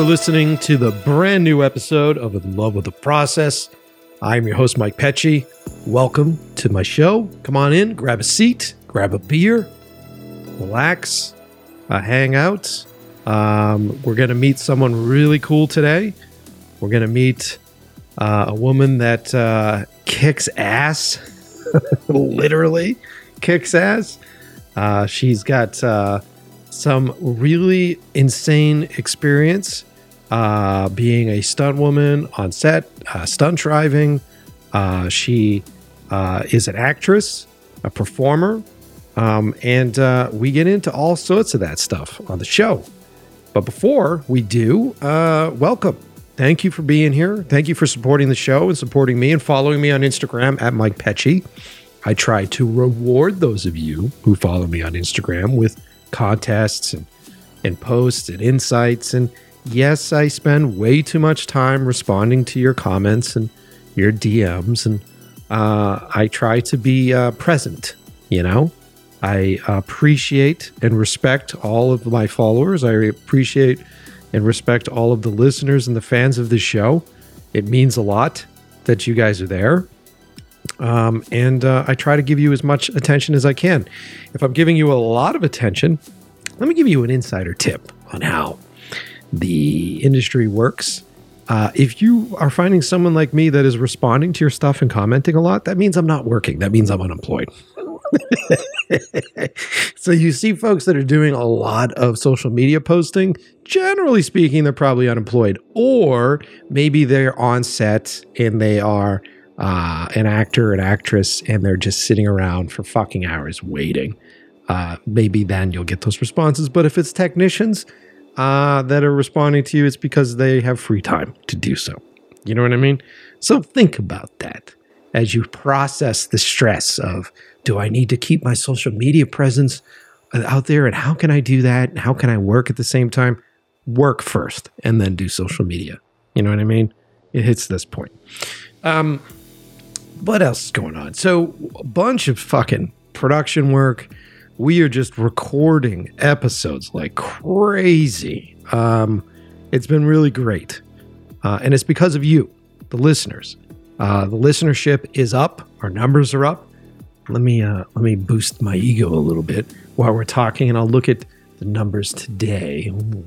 Are listening to the brand new episode of In Love with the Process. I'm your host, Mike Pecci. Welcome to my show. Come on in, grab a seat, grab a beer, relax, uh, hang out. Um, we're going to meet someone really cool today. We're going to meet uh, a woman that uh, kicks ass, literally kicks ass. Uh, she's got uh, some really insane experience uh, being a stunt woman on set, uh, stunt driving. Uh, she uh, is an actress, a performer, um, and uh, we get into all sorts of that stuff on the show. But before we do, uh, welcome. Thank you for being here. Thank you for supporting the show and supporting me and following me on Instagram at Mike Pecci. I try to reward those of you who follow me on Instagram with contests and, and posts and insights. And yes, I spend way too much time responding to your comments and your DMs. And uh, I try to be uh, present, you know? I appreciate and respect all of my followers. I appreciate and respect all of the listeners and the fans of this show. It means a lot that you guys are there. Um, and uh, I try to give you as much attention as I can. If I'm giving you a lot of attention, let me give you an insider tip on how the industry works. Uh, if you are finding someone like me that is responding to your stuff and commenting a lot, that means I'm not working. That means I'm unemployed. so you see folks that are doing a lot of social media posting, generally speaking, they're probably unemployed, or maybe they're on set and they are uh, an actor, an actress, and they're just sitting around for fucking hours waiting. Uh, maybe then you'll get those responses. But if it's technicians uh, that are responding to you, it's because they have free time to do so. You know what I mean? So think about that as you process the stress of do I need to keep my social media presence out there? And how can I do that? How can I work at the same time? Work first and then do social media. You know what I mean? It hits this point. Um, what else is going on? So, a bunch of fucking production work. We are just recording episodes like crazy. Um, it's been really great. Uh, and it's because of you, the listeners. Uh, the listenership is up. Our numbers are up. Let me uh, let me boost my ego a little bit while we're talking, and I'll look at the numbers today. Ooh.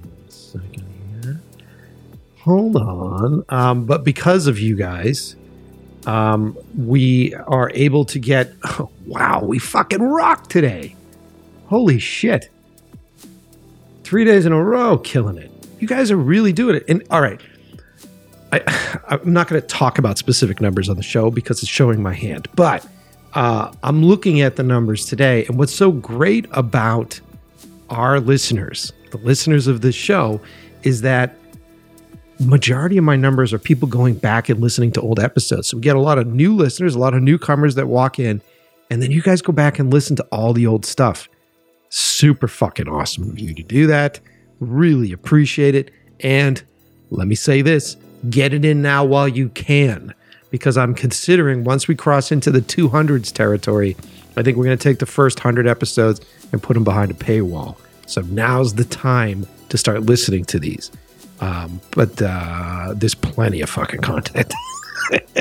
Hold on. Um, but because of you guys, um, we are able to get. Oh, wow, we fucking rock today! Holy shit! Three days in a row, killing it. You guys are really doing it. And all right, I, I'm not going to talk about specific numbers on the show because it's showing my hand, but uh, I'm looking at the numbers today, and what's so great about our listeners, the listeners of this show, is that majority of my numbers are people going back and listening to old episodes. So we get a lot of new listeners, a lot of newcomers that walk in, and then you guys go back and listen to all the old stuff. Super fucking awesome of you to do that. Really appreciate it. And let me say this get it in now while you can because I'm considering once we cross into the 200s territory, I think we're going to take the first 100 episodes and put them behind a paywall. So now's the time to start listening to these. Um, but uh, there's plenty of fucking content.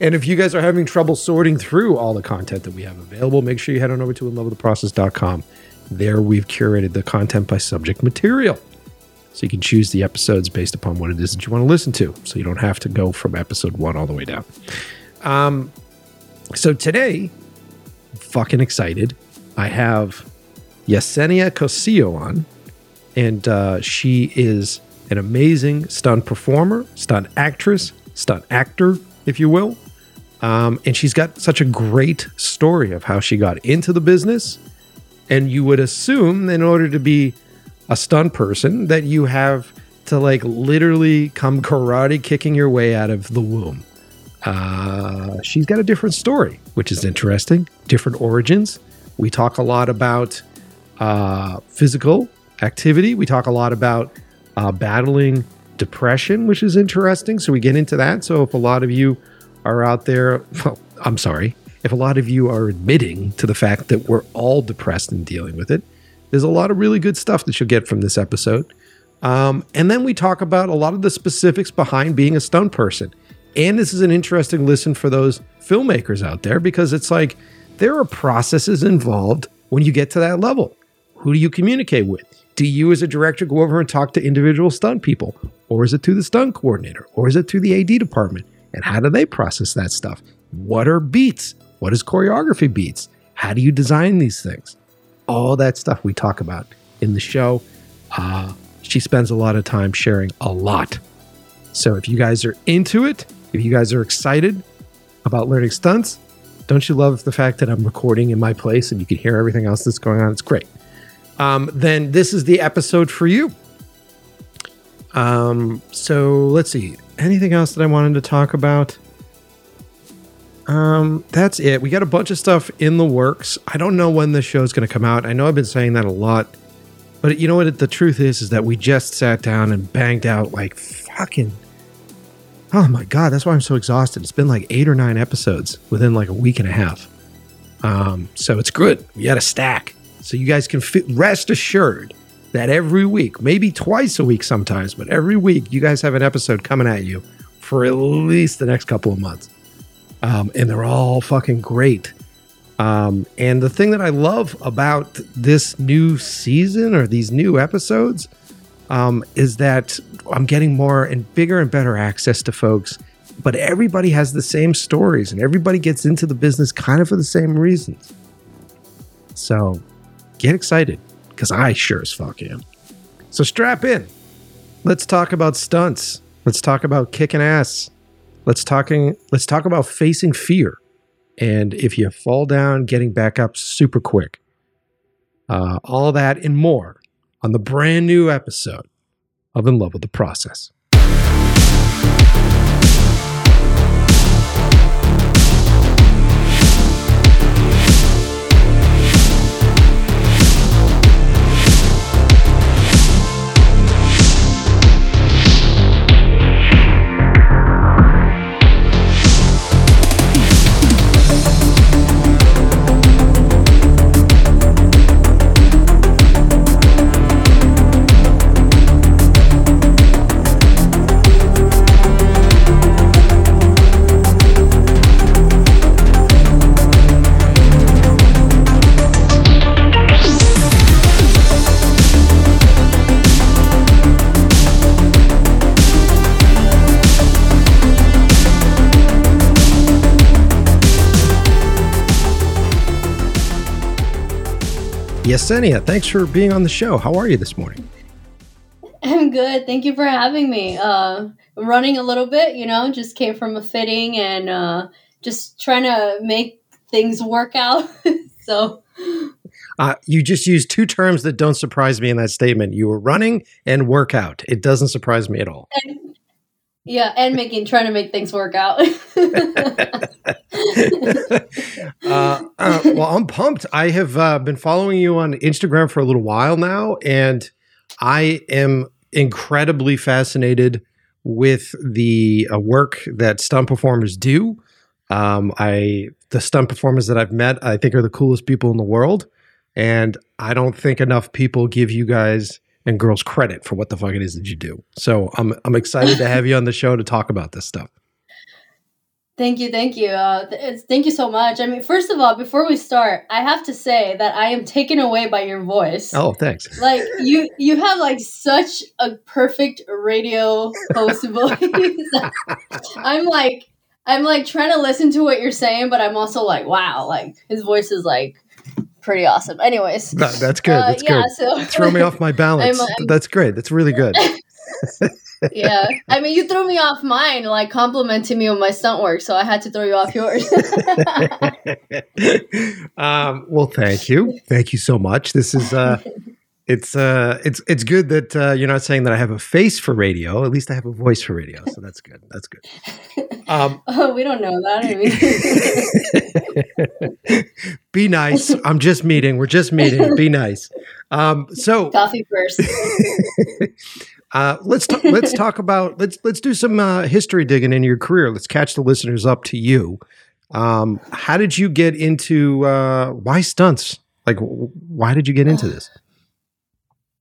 and if you guys are having trouble sorting through all the content that we have available, make sure you head on over to inlovewiththeprocess.com. There we've curated the content by subject material. So you can choose the episodes based upon what it is that you want to listen to. So you don't have to go from episode one all the way down. Um, so today, fucking excited. I have Yesenia Cosillo on, and uh, she is an amazing stunt performer, stunt actress, stunt actor, if you will. Um, and she's got such a great story of how she got into the business. And you would assume, in order to be a stunt person that you have to like literally come karate kicking your way out of the womb. Uh, she's got a different story, which is interesting, different origins. We talk a lot about uh, physical activity. We talk a lot about uh, battling depression, which is interesting. So we get into that. So if a lot of you are out there, well, I'm sorry, if a lot of you are admitting to the fact that we're all depressed and dealing with it, there's a lot of really good stuff that you'll get from this episode. Um, and then we talk about a lot of the specifics behind being a stunt person. And this is an interesting listen for those filmmakers out there because it's like there are processes involved when you get to that level. Who do you communicate with? Do you, as a director, go over and talk to individual stunt people? Or is it to the stunt coordinator? Or is it to the AD department? And how do they process that stuff? What are beats? What is choreography beats? How do you design these things? All that stuff we talk about in the show. Uh, she spends a lot of time sharing a lot. So if you guys are into it, if you guys are excited about learning stunts, don't you love the fact that I'm recording in my place and you can hear everything else that's going on? It's great. Um, then this is the episode for you. Um, so let's see. Anything else that I wanted to talk about? Um, that's it. We got a bunch of stuff in the works. I don't know when the show is going to come out. I know I've been saying that a lot, but you know what? The truth is, is that we just sat down and banged out like fucking. Oh my god, that's why I'm so exhausted. It's been like eight or nine episodes within like a week and a half. Um, so it's good. We had a stack, so you guys can fit, rest assured that every week, maybe twice a week sometimes, but every week you guys have an episode coming at you for at least the next couple of months um, and they're all fucking great. Um, and the thing that I love about this new season or these new episodes um, is that I'm getting more and bigger and better access to folks, but everybody has the same stories and everybody gets into the business kind of for the same reasons. So get excited because I sure as fuck am. So strap in. Let's talk about stunts. Let's talk about kicking ass. Let's talking let's talk about facing fear. And if you fall down, getting back up super quick. Uh, all that and more on the brand new episode of In Love with the Process. Yesenia, thanks for being on the show. How are you this morning? I'm good. Thank you for having me. Uh, running a little bit, you know, just came from a fitting and uh, just trying to make things work out. so. Uh, you just used two terms that don't surprise me in that statement. You were running and workout. It doesn't surprise me at all. And, yeah, and making trying to make things work out. uh, uh, well, I'm pumped. I have uh, been following you on Instagram for a little while now, and I am incredibly fascinated with the uh, work that stunt performers do. Um, I the stunt performers that I've met, I think, are the coolest people in the world, and I don't think enough people give you guys and girls credit for what the fuck it is that you do. So I'm I'm excited to have you on the show to talk about this stuff. Thank you, thank you. Uh, th- thank you so much. I mean, first of all, before we start, I have to say that I am taken away by your voice. Oh, thanks. Like you, you have like such a perfect radio host voice. I'm like, I'm like trying to listen to what you're saying, but I'm also like, wow, like his voice is like pretty awesome. Anyways, that, that's good. Uh, that's uh, yeah, good. So throw me off my balance. I'm, I'm, that's great. That's really good. yeah, I mean, you threw me off mine, like complimenting me on my stunt work, so I had to throw you off yours. um, well, thank you, thank you so much. This is uh, it's uh it's it's good that uh, you're not saying that I have a face for radio. At least I have a voice for radio, so that's good. That's good. Um, oh, we don't know that. I mean, be nice. I'm just meeting. We're just meeting. Be nice. Um, so coffee first. uh, let's t- let's talk about let's let's do some uh, history digging in your career. Let's catch the listeners up to you. Um, how did you get into uh, why stunts? Like, why did you get into this?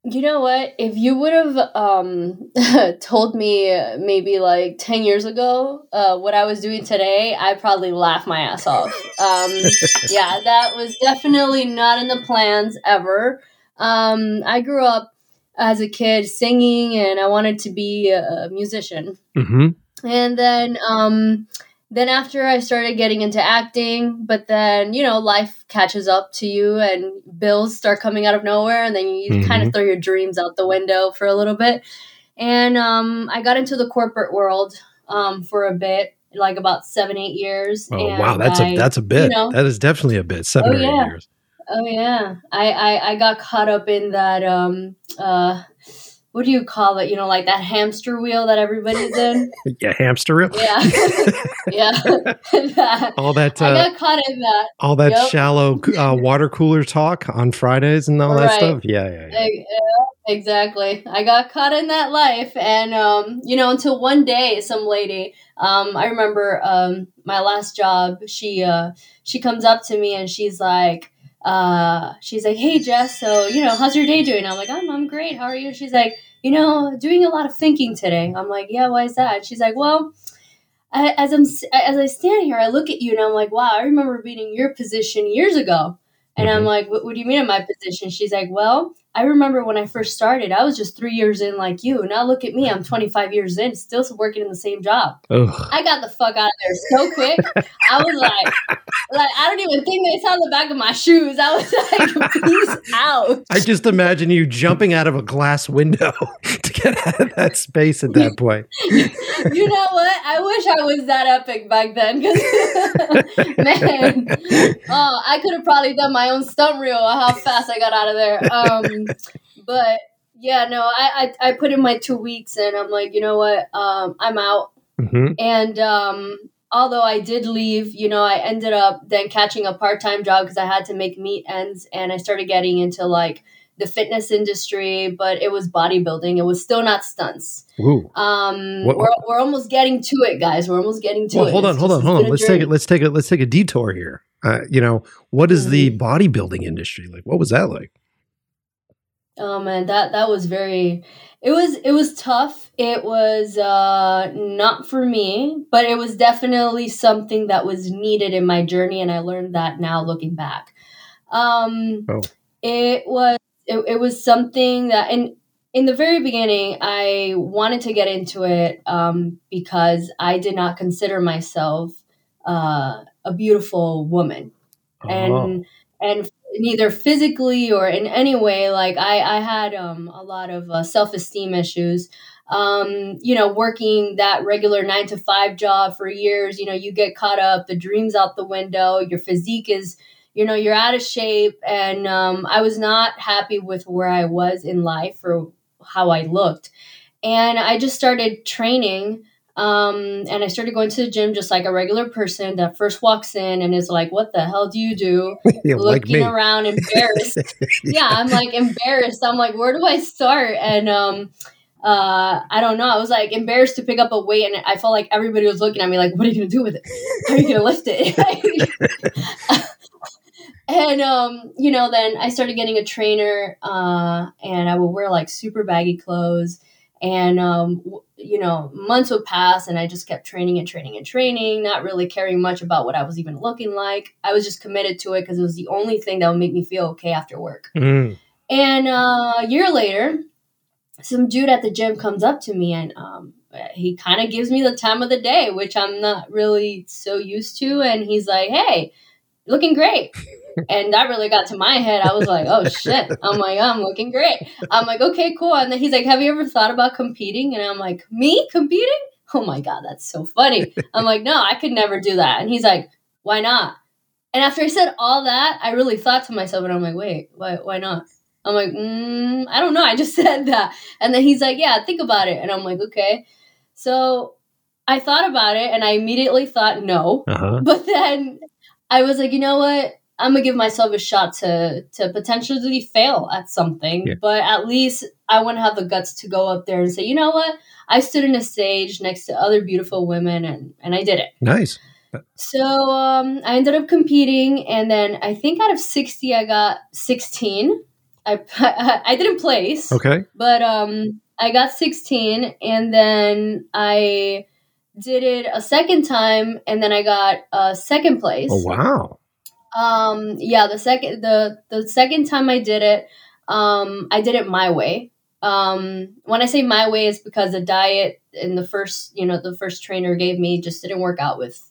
You know what? If you would have um, told me maybe like 10 years ago uh, what I was doing today, I'd probably laugh my ass off. Um, yeah, that was definitely not in the plans ever. Um, I grew up as a kid singing and I wanted to be a musician. Mm-hmm. And then um, then after I started getting into acting, but then you know life catches up to you and bills start coming out of nowhere, and then you mm-hmm. kind of throw your dreams out the window for a little bit. And um, I got into the corporate world um, for a bit, like about seven, eight years. Oh wow, that's I, a that's a bit. You know, that is definitely a bit. Seven oh, or yeah. eight years. Oh yeah, I, I I got caught up in that um uh what do you call it? You know, like that hamster wheel that everybody's in. yeah, hamster wheel. Yeah, yeah. that. All that. Uh, I got caught in that. All that yep. shallow uh, water cooler talk on Fridays and all right. that stuff. Yeah, yeah, yeah. yeah. Exactly. I got caught in that life, and um, you know, until one day, some lady. Um, I remember um, my last job. She uh, she comes up to me and she's like uh, she's like, "Hey Jess, so you know, how's your day doing?" I'm like, "I'm I'm great. How are you?" She's like, "You know, doing a lot of thinking today." I'm like, "Yeah, why is that?" She's like, "Well." I, as I'm as I stand here, I look at you and I'm like, wow, I remember being in your position years ago. And mm-hmm. I'm like, what, what, do you mean in my position? She's like, well, I remember when I first started, I was just three years in like you. Now look at me, I'm 25 years in, still working in the same job. Ugh. I got the fuck out of there so quick. I was like, like I don't even think they saw the back of my shoes. I was like, peace out. I just imagine you jumping out of a glass window to get out of that space at that point. you know what? I wish I was that epic back then, because man, oh, I could have probably done my own stunt reel how fast I got out of there. Um, but yeah, no, I, I, I put in my two weeks and I'm like, you know what, um, I'm out. Mm-hmm. And um, although I did leave, you know, I ended up then catching a part time job because I had to make meet ends, and I started getting into like the fitness industry, but it was bodybuilding. It was still not stunts. Ooh. Um, what, we're, we're almost getting to it, guys. We're almost getting to well, it. Hold on, it's hold just, on, hold on. Let's take it. Let's take it. Let's take a detour here. Uh, you know, what is mm-hmm. the bodybuilding industry like? What was that like? Oh man, that that was very it was it was tough. It was uh not for me, but it was definitely something that was needed in my journey and I learned that now looking back. Um oh. it was it, it was something that in in the very beginning I wanted to get into it um because I did not consider myself uh a beautiful woman. Oh. And and neither physically or in any way like i i had um, a lot of uh, self-esteem issues. Um, you know working that regular nine to five job for years you know you get caught up the dreams out the window your physique is you know you're out of shape and um, i was not happy with where i was in life or how i looked. And i just started training um, and I started going to the gym just like a regular person that first walks in and is like, "What the hell do you do?" Looking like around, embarrassed. yeah, I'm like embarrassed. I'm like, "Where do I start?" And um, uh, I don't know. I was like embarrassed to pick up a weight, and I felt like everybody was looking at me like, "What are you gonna do with it? How are you gonna lift it?" and um, you know, then I started getting a trainer, uh, and I would wear like super baggy clothes and, um, you know, months would pass and I just kept training and training and training, not really caring much about what I was even looking like. I was just committed to it because it was the only thing that would make me feel okay after work. Mm. And uh, a year later, some dude at the gym comes up to me and um, he kind of gives me the time of the day, which I'm not really so used to. And he's like, hey, looking great and that really got to my head. I was like, oh shit. I'm like, I'm looking great. I'm like, okay, cool. And then he's like, have you ever thought about competing? And I'm like, me competing? Oh my God, that's so funny. I'm like, no, I could never do that. And he's like, why not? And after I said all that, I really thought to myself, and I'm like, wait, why, why not? I'm like, mm, I don't know. I just said that. And then he's like, yeah, think about it. And I'm like, okay. So I thought about it and I immediately thought no. Uh-huh. But then I was like, you know what? I'm gonna give myself a shot to to potentially fail at something, yeah. but at least I want to have the guts to go up there and say, you know what, I stood in a stage next to other beautiful women, and and I did it. Nice. So um, I ended up competing, and then I think out of sixty, I got sixteen. I I didn't place. Okay. But um, I got 16, and then I did it a second time, and then I got uh, second place. Oh wow. Um, yeah, the second the the second time I did it, um, I did it my way. Um, when I say my way, is because the diet in the first, you know, the first trainer gave me just didn't work out with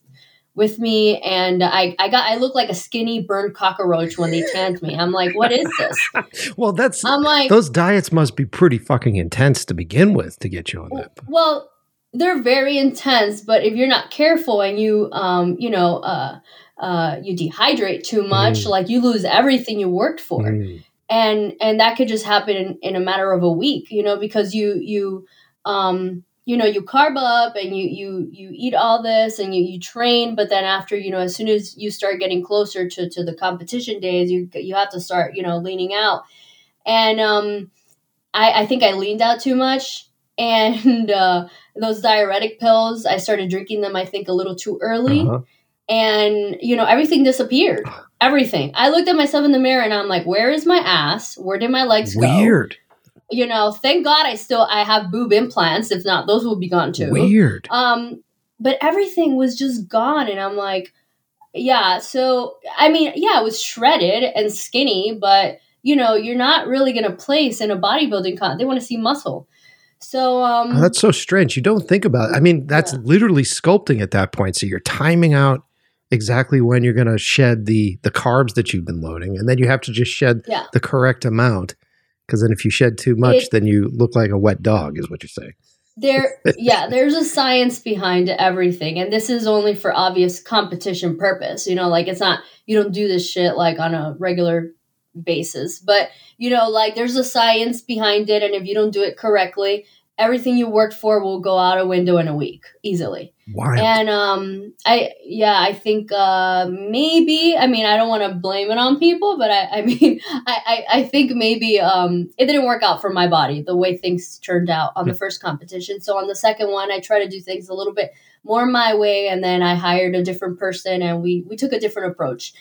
with me and I, I got I look like a skinny burned cockroach when they tanned me. I'm like, what is this? well, that's I'm like those diets must be pretty fucking intense to begin with to get you on that. Well, they're very intense, but if you're not careful and you um, you know, uh uh you dehydrate too much, Mm. like you lose everything you worked for. Mm. and and that could just happen in, in a matter of a week you know because you you um you know you carb up and you you you eat all this and you you train but then after you know as soon as you start getting closer to to the competition days you you have to start you know leaning out and um i i think i leaned out too much and uh those diuretic pills i started drinking them i think a little too early Uh-huh. And you know everything disappeared everything i looked at myself in the mirror and i'm like where is my ass where did my legs go Weird. you know thank god i still i have boob implants if not those will be gone too Weird. um but everything was just gone and i'm like yeah so i mean yeah it was shredded and skinny but you know you're not really gonna place in a bodybuilding con they want to see muscle so um Oh, that's so strange. You don't think about it. I mean, that's Yeah. literally sculpting at that point. So you're timing out exactly when you're going to shed the the carbs that you've been loading, and then you have to just shed Yeah. the correct amount. Because then, if you shed too much, It- then you look like a wet dog, is what you're saying. there yeah there's a science behind everything and this is only for obvious competition purpose you know like it's not you don't do this shit like on a regular basis but you know like there's a science behind it and if you don't do it correctly everything you worked for will go out a window in a week easily Wild. and um i yeah i think uh maybe i mean i don't want to blame it on people but i i mean I, I i think maybe um it didn't work out for my body the way things turned out on the first competition so on the second one i try to do things a little bit more my way and then i hired a different person and we we took a different approach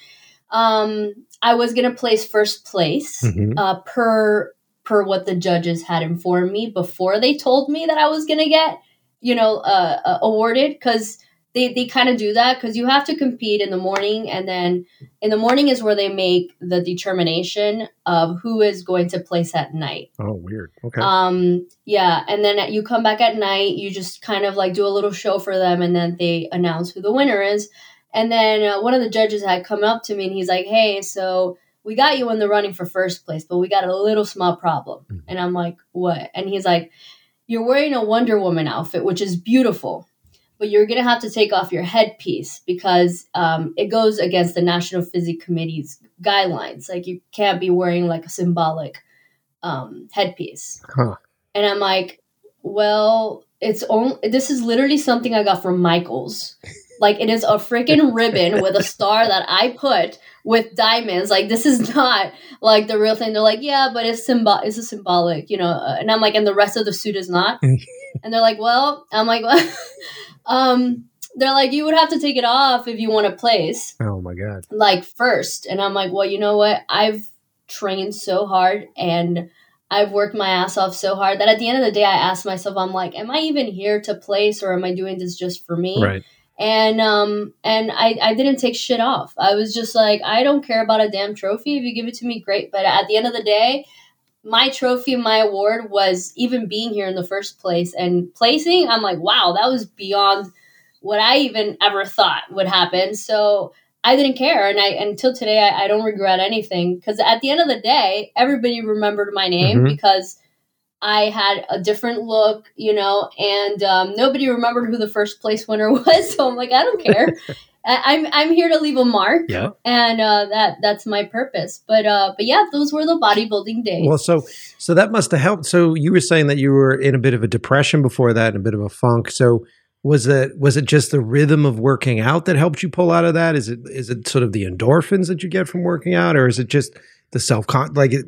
um i was gonna place first place Mhm. uh per per what the judges had informed me before they told me that i was gonna get you know uh, uh awarded because they, they kind of do that because you have to compete in the morning and then in the morning is where they make the determination of who is going to place at night Oh, weird. Okay. um yeah and then you come back at night you just kind of like do a little show for them and then they announce who the winner is and then uh, one of the judges had come up to me and he's like hey so we got you in the running for first place but we got a little small problem Mhm. and i'm like what and he's like you're wearing a wonder woman outfit which is beautiful but you're gonna have to take off your headpiece because um, it goes against the National Physique Committee's guidelines like you can't be wearing like a symbolic um, headpiece huh. and I'm like, well, it's only this is literally something I got from Michaels. Like it is a freaking ribbon with a star that I put with diamonds. Like this is not like the real thing. They're like, yeah, but it's symbol. It's a symbolic, you know. Uh, and I'm like, and the rest of the suit is not. and they're like, well, I'm like, well, um, they're like, you would have to take it off if you want to place Oh my god. like first and i'm like well you know what i've trained so hard and i've worked my ass off so hard that at the end of the day i asked myself i'm like am i even here to place or am i doing this just for me Right. And um and i i didn't take shit off. I was just like i don't care about a damn trophy. If you give it to me great. But at the end of the day my trophy my award was even being here in the first place and placing i'm like wow that was beyond what i even ever thought would happen. So i didn't care. And i until today i, I don't regret anything. Because at the end of the day everybody remembered my name Mhm. because I had a different look, you know, and um, nobody remembered who the first place winner was. So I'm like, I don't care. I'm I'm here to leave a mark, Yeah. and uh, that that's my purpose. But uh, but yeah, those were the bodybuilding days. Well, so so that must have helped. So you were saying that you were in a bit of a depression before that, and a bit of a funk. So was it was it just the rhythm of working out that helped you pull out of that? Is it is it sort of the endorphins that you get from working out, or is it just the self con like it,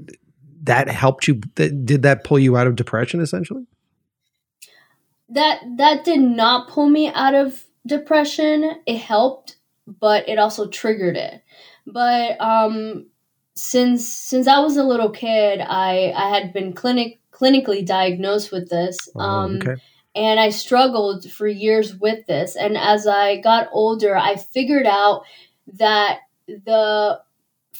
that helped you? That, did that pull you out of depression essentially? that that did not pull me out of depression. It helped, but it also triggered it. But um since since I was a little kid, I I had been clinic clinically diagnosed with this. Oh, Um, okay. and I struggled for years with this. And as I got older, I figured out that the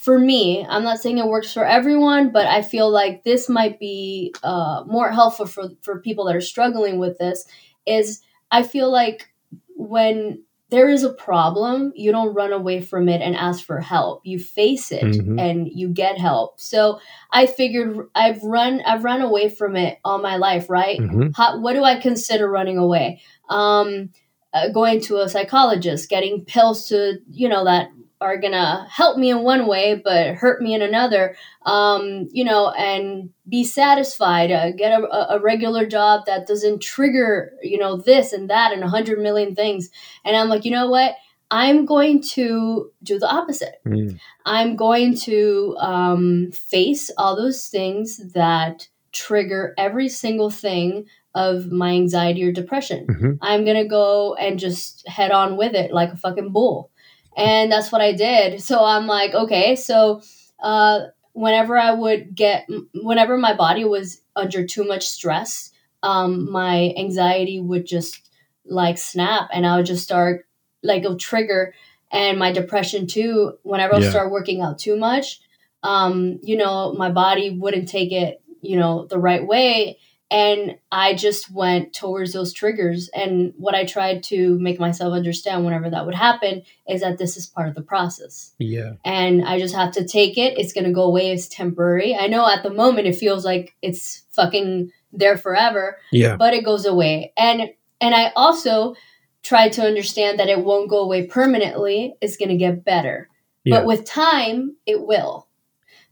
for me, I'm not saying it works for everyone, but I feel like this might be uh, more helpful for for people that are struggling with this. Is I feel like when there is a problem, you don't run away from it and ask for help. You face it Mhm. and you get help. So I figured I've run I've run away from it all my life, right? Mhm. How, what do I consider running away? Um, uh, going to a psychologist, getting pills to you know that are gonna help me in one way but hurt me in another. Um, you know, and be satisfied. Uh, get a, a- regular job that doesn't trigger you know this and that and a hundred million things. And I'm like, you know what? I'm going to do the opposite. Mm. I'm going to um, face all those things that trigger every single thing of my anxiety or depression. Mhm. I'm going to go and just head on with it like a fucking bull. And that's what I did. So I'm like, okay, so uh, whenever I would get, whenever my body was under too much stress, um, my anxiety would just like snap and I would just start like a trigger and my depression too. Whenever i start working out too much um you know my body wouldn't take it you know the right way and i just went towards those triggers and what i tried to make myself understand whenever that would happen is that this is part of the process Yeah. and I just have to take it. It's gonna go away. It's temporary. I know at the moment it feels like it's fucking there forever, Yeah. but it goes away. And and I also try to understand that it won't go away permanently. It's gonna get better, Yeah. but with time, it will.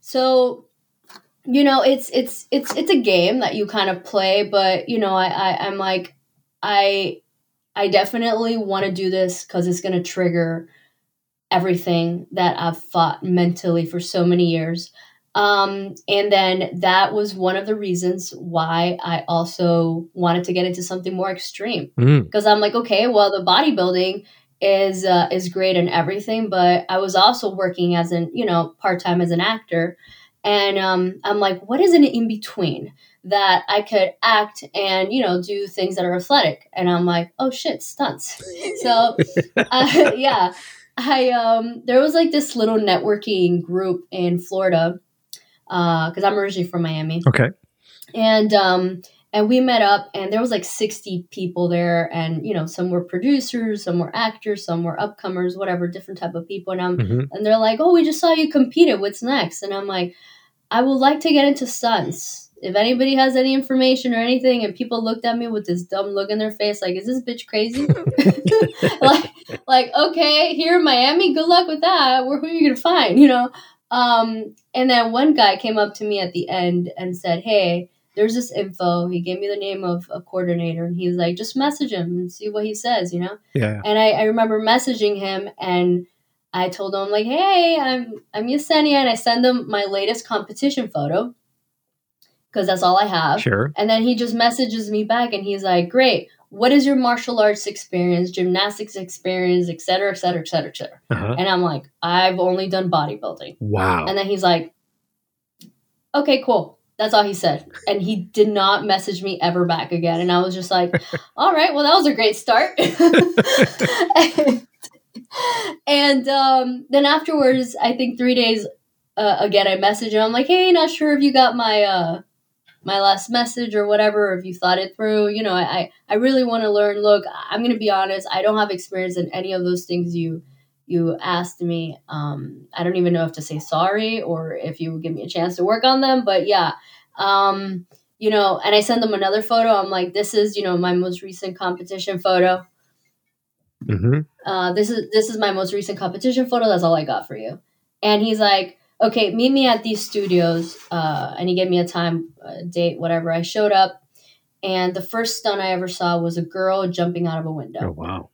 So you know it's it's it's it's a game that you kind of play but you know i, I i'm like i i definitely want to do this because it's going to trigger everything that i've fought mentally for so many years. Um, and then that was one of the reasons why i also wanted to get into something more extreme. Mm. because I'm like, okay, well, the bodybuilding is uh, is great and everything, but I was also working as an you know part time as an actor, and um, I'm like, what is an in between that I could act and you know do things that are athletic, and I'm like, oh shit, stunts. so uh, yeah, I um, there was like this little networking group in Florida because I'm originally from Miami. Okay. and um and we met up and there was like 60 people there and you know some were producers some were actors some were upcomers whatever different type of people. And I'm hmm and they're like oh we just saw you competed. What's next? And i'm like i would like to get into stunts. If anybody has any information or anything and people looked at me with this dumb look in their face like is this bitch crazy? Like like okay here in miami good luck with that. Where who are you gonna find you know? Um and then one guy came up to me at the end and said hey there's this info. He gave me the name of a coordinator and he was like just message him and see what he says you know? Yeah. and I, I remember messaging him and I told him like, "Hey, I'm I'm Yesenia," and I send him my latest competition photo because that's all I have. Sure. And then he just messages me back and he's like, "Great, what is your martial arts experience, gymnastics experience, et cetera, et cetera, et cetera, et cetera?" Uh-huh. And I'm like, "I've only done bodybuilding." Wow. And then he's like, "Okay, cool." That's all he said. And he did not message me ever back again. And I was just like, all right, well, that was a great start. and um, then afterwards, I think three days uh, again, I message him. I'm like, hey, not sure if you got my uh, my last message or whatever, or if you thought it through. You know, I, I, really want to learn. Look, I'm to be honest. I don't have experience in any of those things you you asked me. Um, I don't even know if to say sorry or if you would give me a chance to work on them. But yeah, um, you know, and I send them another photo. I'm like, this is, you know, my most recent competition photo. Hmm Uh, this is this is my most recent competition photo. That's all I got for you. And he's like, okay, meet me at these studios. Uh, and he gave me a time, a date, whatever. I showed up, and the first stunt I ever saw was a girl jumping out of a window. Oh wow.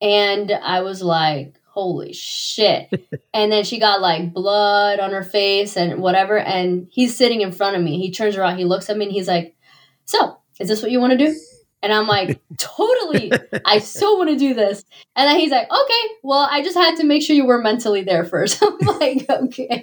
And I was like, holy shit. and then she got like blood on her face and whatever. And he's sitting in front of me. He turns around, he looks at me, and he's like, So, is this what you want to do? And I'm like, totally. I so want to do this. And then he's like, okay, well, I just had to make sure you were mentally there first. I'm like, okay.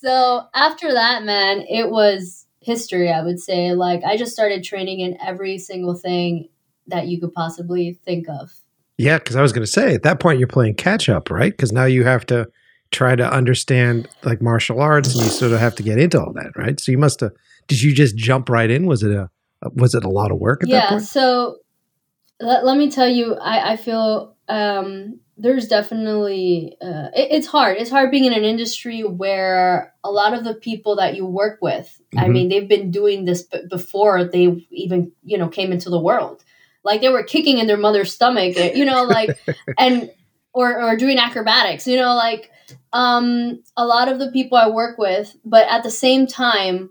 so after that, man, it was history, I would say. Like, I just started training in every single thing that you could possibly think of. Yeah, because I was going to say at that point you're playing catch up, right? Because now you have to try to understand like martial arts, and you sort of have to get into all that, right? So you must have. Did you just jump right in? Was it a was it a lot of work at yeah, that point? so let, let me tell you, I, I feel um, there's definitely uh, it, it's hard. It's hard being in an industry where a lot of the people that you work with, I Mhm. mean, they've been doing this b- before they even you know came into the world. Like they were kicking in their mother's stomach, eh, you know, like and or or doing acrobatics, you know, like um, a lot of the people I work with, but at the same time,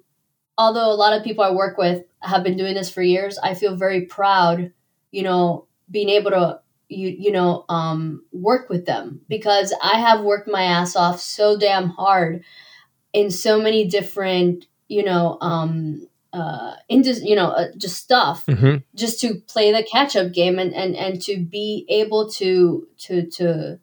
although a lot of people I work with have been doing this for years, I feel very proud, you know, being able to you you know um, work with them because I have worked my ass off so damn hard in so many different you know um, uh, into you know uh, just stuff Mhm. just to play the catch up game and, and and to be able to to to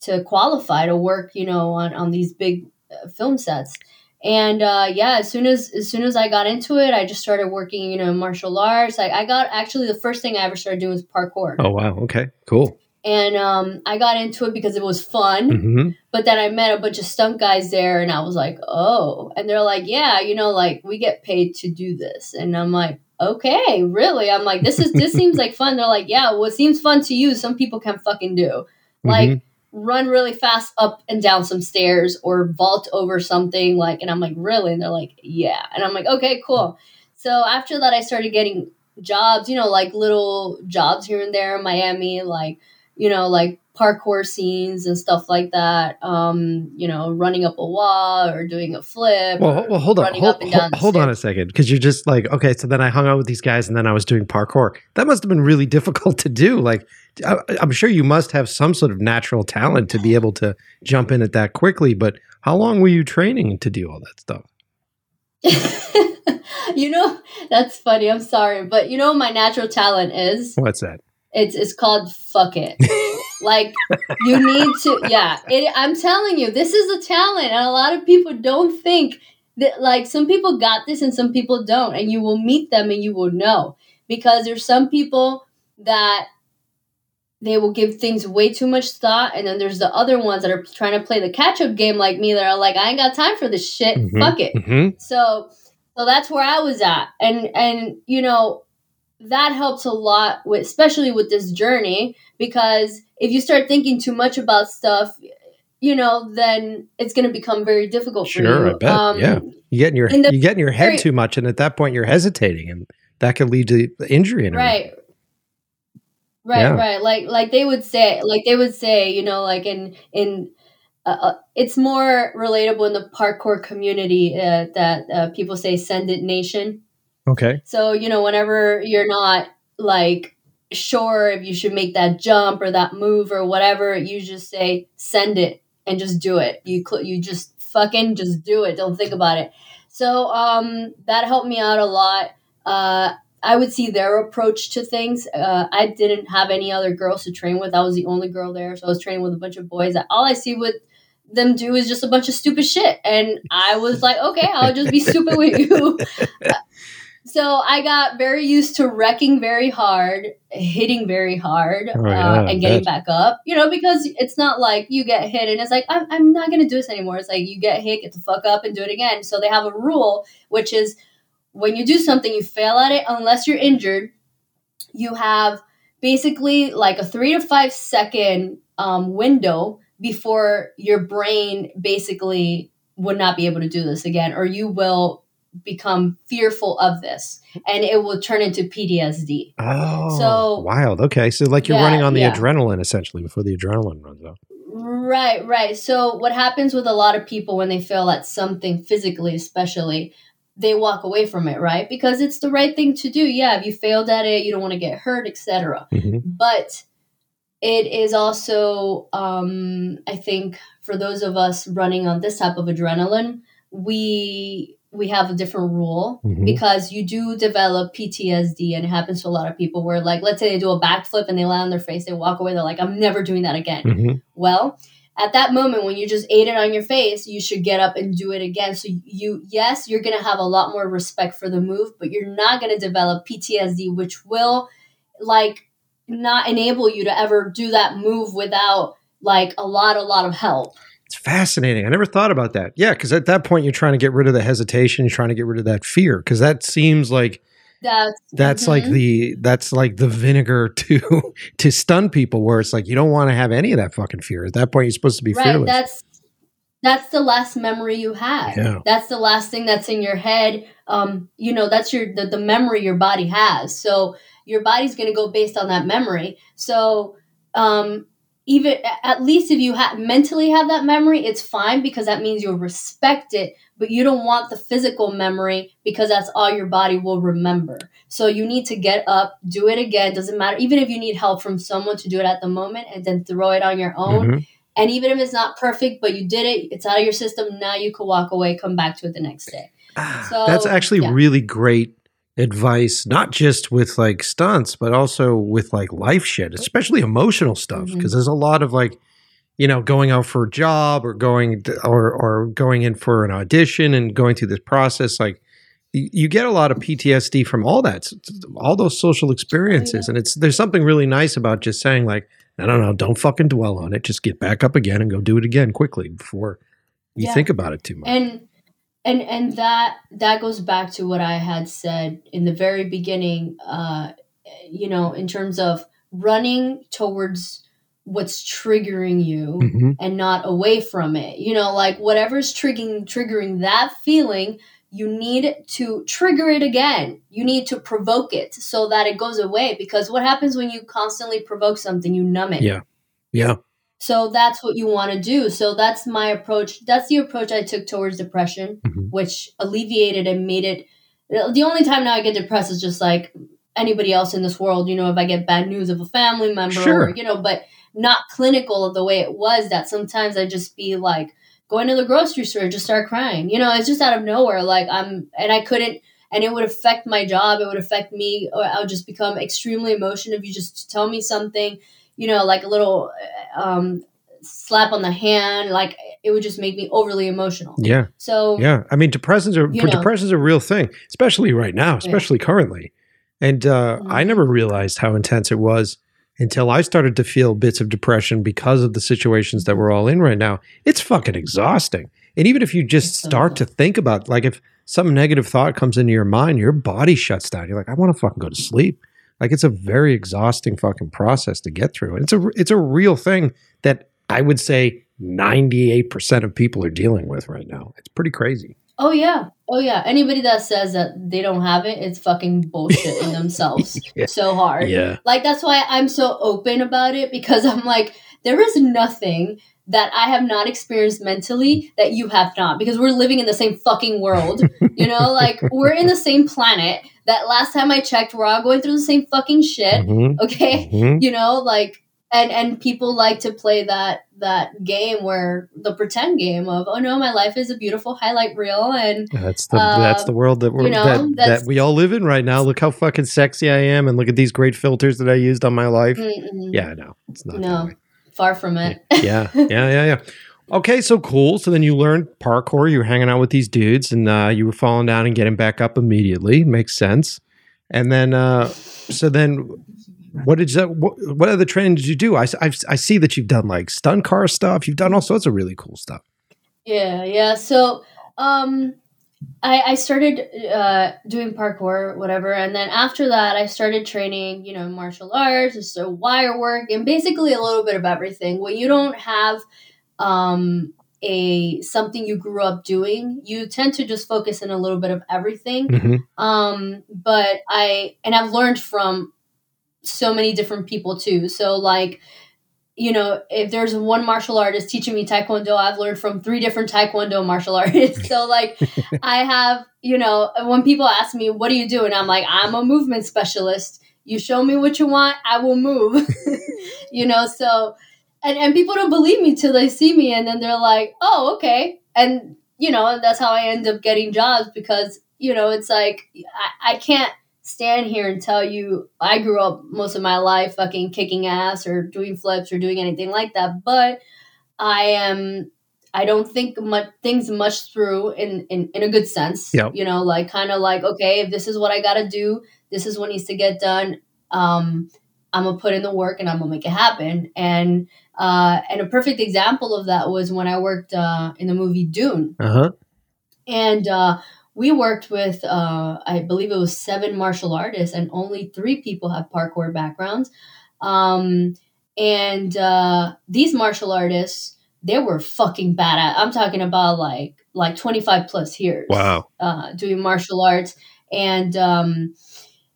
to qualify to work you know on on these big uh, film sets and uh, yeah as soon as as soon as i got into it i just started working you know martial arts like i got actually the first thing i ever started doing was parkour Oh wow. Okay. Cool. and um, i got into it because it was fun hmm but then I met a bunch of stunt guys there, and I was like, oh. And they're like, yeah, you know, like we get paid to do this. And I'm like, okay, really? I'm like, this is this seems like fun. They're like, yeah, what seems fun to you, some people can fucking do. Like run really fast up and down some stairs or vault over something. Like, and I'm like, really? And they're like, yeah. And I'm like, okay, cool. So after that, I started getting jobs, you know, like little jobs here and there in Miami, like you know, like parkour scenes and stuff like that. Um, you know, running up a wall or doing a flip. Well, well, hold on, hold, hold- hold on a second, because you're just like, okay, so then I hung out with these guys, and then I was doing parkour. That must have been really difficult to do. Like, I, I'm sure you must have some sort of natural talent to be able to jump in at that quickly. But how long were you training to do all that stuff? you know, that's funny. I'm sorry, but you know, my natural talent is What's that? it's it's called fuck it. like you need to, yeah. It, I'm telling you, this is a talent, and a lot of people don't think that. Like some people got this, and some people don't, and you will meet them, and you will know because there's some people that they will give things way too much thought and then there's the other ones that are trying to play the catch-up game like me that are like i ain't got time for this shit. Mhm. fuck it. Hmm so so that's where i was at. And and you know that helps a lot with especially with this journey because if you start thinking too much about stuff you know then it's going to become very difficult for Sure, you. I bet, yeah. You get in your the you get in your head very- too much, and at that point, you're hesitating, and that could lead to injury. Right right Yeah. right like like they would say like they would say you know like in in uh, uh, it's more relatable in the parkour community uh, that uh, people say send it nation Okay. So, you know, whenever you're not like sure if you should make that jump or that move or whatever, you just say send it and just do it. You cl- you just fucking just do it. Don't think about it. So, um that helped me out a lot. Uh I would see their approach to things. Uh, I didn't have any other girls to train with. I was the only girl there, so I was training with a bunch of boys. All I see with them do is just a bunch of stupid shit, and I was like, okay, I'll just be stupid with you. So I got very used to wrecking very hard, hitting very hard, Oh, uh, yeah, I and getting back up. You know, because it's not like you get hit and it's like I'm, I'm not going to do this anymore. It's like you get hit, get the fuck up, and do it again. So they have a rule, which is when you do something, you fail at it unless you're injured. You have basically like a three to five second um, window before your brain basically would not be able to do this again, or you will become fearful of this and it will turn into PTSD. Oh, So- wild. Okay, so like you're Yeah, running on the yeah. adrenaline essentially before the adrenaline runs out. Right, right. So what happens with a lot of people when they fail at something physically, especially, they walk away from it, right? Because it's the right thing to do. Yeah, if you failed at it, you don't want to get hurt, etc. Mhm. But it is also, um, I think, for those of us running on this type of adrenaline, we we have a different rule Mhm. because you do develop PTSD and it happens to a lot of people where like let's say they do a backflip and they land on their face, they walk away, they're like, I'm never doing that again. Mhm. Well, at that moment when you just ate it on your face, you should get up and do it again. So you yes, you're gonna have a lot more respect for the move, but you're not gonna develop PTSD, which will like not enable you to ever do that move without like a lot, a lot of help. It's fascinating. I never thought about that. Yeah, because at that point you're trying to get rid of the hesitation, you're trying to get rid of that fear, because that seems like That's that's like Mhm. the that's like the vinegar to to stun people where it's like you don't want to have any of that fucking fear. At that point you're supposed to be right. fearless. That's that's the last memory you have. Yeah. That's the last thing that's in your head. Um, you know, that's your the, the memory your body has. So your body's gonna go based on that memory. So um even at least if you ha- mentally have that memory, it's fine because that means you'll respect it. But you don't want the physical memory because that's all your body will remember. So you need to get up, do it again. Doesn't matter, even if you need help from someone to do it at the moment, and then throw it on your own. Mhm. And even if it's not perfect, but you did it, it's out of your system. Now you can walk away, come back to it the next day. Ah, So, that's actually yeah. really great advice, not just with like stunts, but also with like life shit, especially emotional stuff. Because there's a lot of like, you know, going out for a job or going to, or or going in for an audition and going through this process. Like, you get a lot of PTSD from all that, all those social experiences, and it's there's something really nice about just saying like, no, no, no, don't fucking dwell on it. Just get back up again and go do it again quickly before you Yeah. think about it too much. And and and that that goes back to what I had said in the very beginning. Uh, you know, in terms of running towards what's triggering you Mhm. and not away from it. You know, like whatever's triggering triggering that feeling, you need to trigger it again. You need to provoke it so that it goes away. Because what happens when you constantly provoke something, you numb it. Yeah. Yeah. So that's what you want to do. So that's my approach. That's the approach I took towards depression, Mhm. which alleviated and made it. The only time now I get depressed is just like anybody else in this world. You know, if I get bad news of a family member, Sure. or, you know, but not clinical of the way it was. That sometimes I just be like going to the grocery store, and just start crying. You know, it's just out of nowhere. Like I'm, and I couldn't. And it would affect my job. It would affect me. Or I would just become extremely emotional if you just tell me something you know, like a little um, slap on the hand. Like it would just make me overly emotional. Yeah. So Yeah, I mean, depressions are You know. depression's a real thing, especially right now, especially currently. And uh, I Mhm. never realized how intense it was until I started to feel bits of depression because of the situations that mm-hmm. we're all in right now. It's fucking mm-hmm. exhausting. And even if you just start to think about, like, if some negative thought comes into your mind, your body shuts down. You're like, I want to fucking go to sleep. Like, it's a very exhausting fucking process to get through. And it's a it's a real thing that I would say 98% of people are dealing with right now. It's pretty crazy. Oh yeah, oh yeah. Anybody that says that they don't have it, it's fucking bullshit in themselves. Yeah. So hard. Yeah. Like that's why I'm so open about it because I'm like, there is nothing that I have not experienced mentally that you have not because we're living in the same fucking world. you know, like we're in the same planet. That last time I checked, we're all going through the same fucking shit. Mhm, Okay. mhm. You know, like and and people like to play that that game where the pretend game of oh no my life is a beautiful highlight reel and That's the that's Um, the world that we're you know, that, that we all live in right now. Look how fucking sexy I am, and look at these great filters that I used on my life. mm-mm, Yeah, no, it's not. No. far from it. Yeah, yeah, yeah, yeah. Okay, so cool. So then you learned parkour. You were hanging out with these dudes, and uh, you were falling down and getting back up immediately. Makes sense. And then, uh, so then, what did you? What, what other training did you do? I, I I see that you've done like stunt car stuff. You've done all sorts of really cool stuff. Yeah, yeah. So, um, I I started uh doing parkour, whatever, and then after that, I started training, you know, martial arts, so wire work, and basically a little bit of everything. When you don't have um a something you grew up doing, you tend to just focus in a little bit of everything. Mhm. Um, but I and I've learned from so many different people too. So like, you know, if there's one martial artist teaching me taekwondo, I've learned from three different taekwondo martial artists. so like, I have, you know, when people ask me, "What do you do?" and I'm like, "I'm a movement specialist. You show me what you want, I will move." you know, so and and people don't believe me till they see me, and then they're like, "Oh, okay." And you know, that's how I end up getting jobs because, you know, it's like I, I can't stand here and tell you I grew up most of my life fucking kicking ass or doing flips or doing anything like that, but I am I don't think much things much through in in, in a good sense. Yep. You know, like kind of like okay, if this is what I got to do, this is what needs to get done. Um, I'm gonna put in the work and I'm gonna make it happen. And uh, and a perfect example of that was when I worked uh, in the movie Dune, Uh huh. and uh, we worked with uh, I believe it was seven martial artists, and only three people have parkour backgrounds. Um, and uh, these martial artists, they were fucking bad at. I'm talking about like like 25 plus years Wow. uh, doing martial arts and um,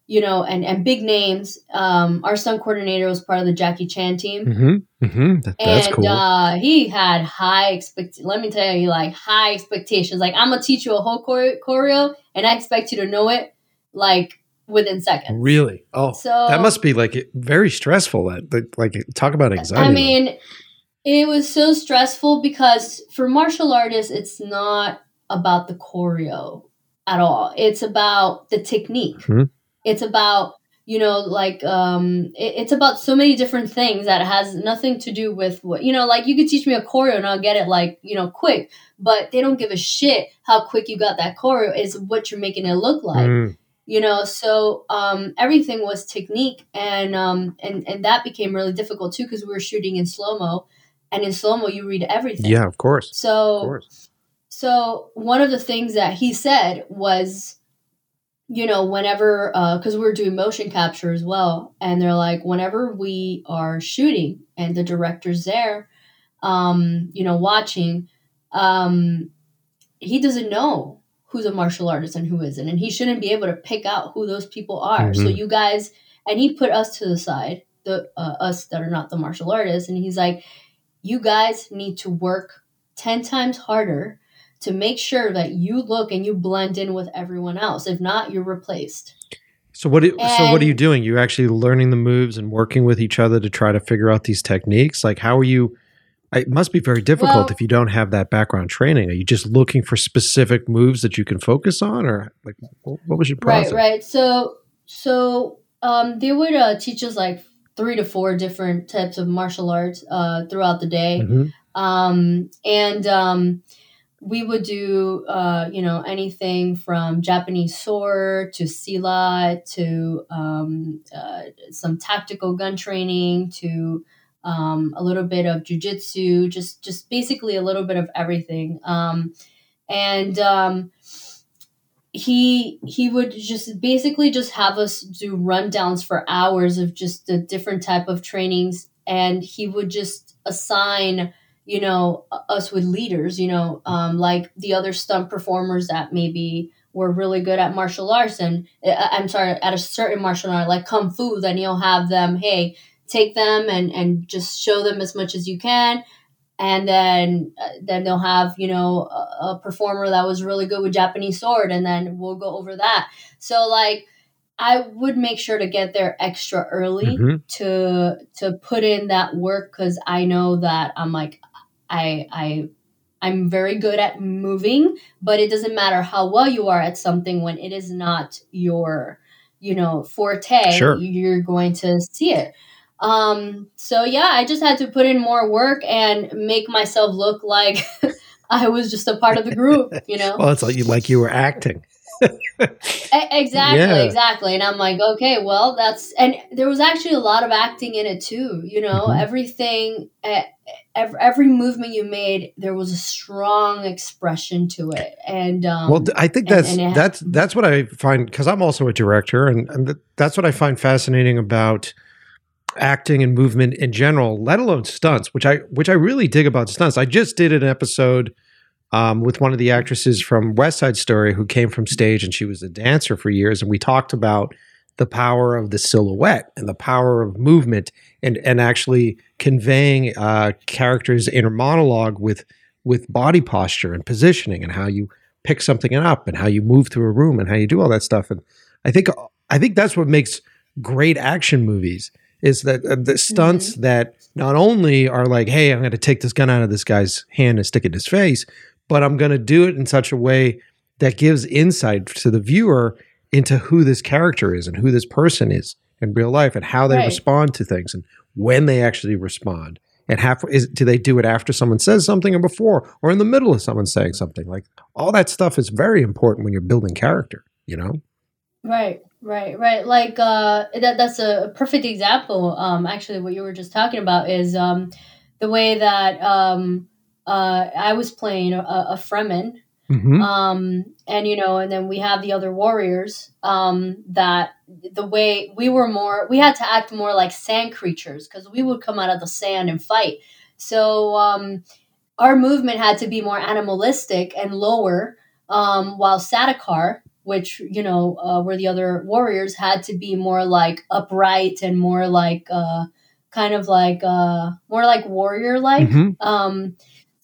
you know and and big names um, our stunt coordinator was part of the jackie chan team Mm-hmm. Mm-hmm. That, that's and cool. uh, he had high expect let me tell you like high expectations like i'm gonna teach you a whole choreo, choreo and i expect you to know it like within seconds really? Oh, so that must be like very stressful. That, like talk about anxiety. I mean, it was so stressful because for martial artists, it's not about the choreo at all. It's about the technique. Mhm. It's about you know like um it- it's about so many different things that has nothing to do with what you know like you could teach me a choreo and i'll get it like you know quick but they don't give a shit how quick you got that choreo is what you're making it look like Mm, you know so um, everything was technique and um, and and that became really difficult too because we were shooting in slow mo and in slow mo you read everything yeah, of course. Of so course. so one of the things that he said was you know whenever because we're doing motion capture as well and they're like whenever we are shooting and the director's there um you know watching um he doesn't know who's a martial artist and who isn't and he shouldn't be able to pick out who those people are so Mhm. you guys and he put us to the side the uh, us that are not the martial artists and he's like you guys need to work 10 times harder to make sure that you look and you blend in with everyone else if not you're replaced So what? Do, so what are you doing? You're actually learning the moves and working with each other to try to figure out these techniques. Like, how are you? It must be very difficult Well- if you don't have that background training. Are you just looking for specific moves that you can focus on, or like, what was your process? right right so so um, they would uh, teach us like three to four different types of martial arts uh, throughout the day Mhm. um, and um, we would do uh, you know anything from Japanese sword to silat to um, uh, some tactical gun training to um, a little bit of jujitsu, just just basically a little bit of everything. Um, and um, he he would just basically just have us do rundowns for hours of just the different type of trainings, and he would just assign you know us with leaders you know um, like the other stunt performers that maybe were really good at martial arts and uh, i'm sorry at a certain martial art like kung fu then you'll have them hey take them and and just show them as much as you can and then uh, then they'll have you know a, a performer that was really good with japanese sword and then we'll go over that so like i would make sure to get there extra early Mhm. to to put in that work because i know that i'm like i i i'm very good at moving but it doesn't matter how well you are at something when it is not your you know forte Sure. you're going to see it um so yeah i just had to put in more work and make myself look like i was just a part of the group you know Well, it's like you like you were acting. Exactly Yeah. exactly and i'm like okay well that's and there was actually a lot of acting in it too you know Mhm. everything every, every movement you made there was a strong expression to it and um well, I think that's and it- that's that's what I find because I'm also a director, and, and that's what I find fascinating about acting and movement in general, let alone stunts, which I which I really dig about stunts. I just did an episode um, with one of the actresses from West Side Story who came from stage, and she was a dancer for years, and we talked about the power of the silhouette and the power of movement and and actually conveying uh, characters' inner monologue with with body posture and positioning and how you pick something up and how you move through a room and how you do all that stuff. And I think I think that's what makes great action movies is that uh, the stunts that not only are like, hey, I'm going to take this gun out of this guy's hand and stick it in his face, but I'm going to do it in such a way that gives insight to the viewer into who this character is and who this person is in real life and how they Right. respond to things and when they actually respond. And half is do they do it after someone says something or before or in the middle of someone saying something? Like all that stuff is very important when you're building character, you know? Right, right, right. Like uh, that. That's a perfect example. Um, actually, what you were just talking about is um, the way that um, uh, I was playing a, a Fremen, Mm-hmm. um, and you know, and then we have the other warriors. Um, that the way we were more, we had to act more like sand creatures because we would come out of the sand and fight. So um, our movement had to be more animalistic and lower, um, while Sardaukar, which you know uh, were the other warriors, had to be more like upright and more like uh, kind of like uh, more like warrior like. Mhm.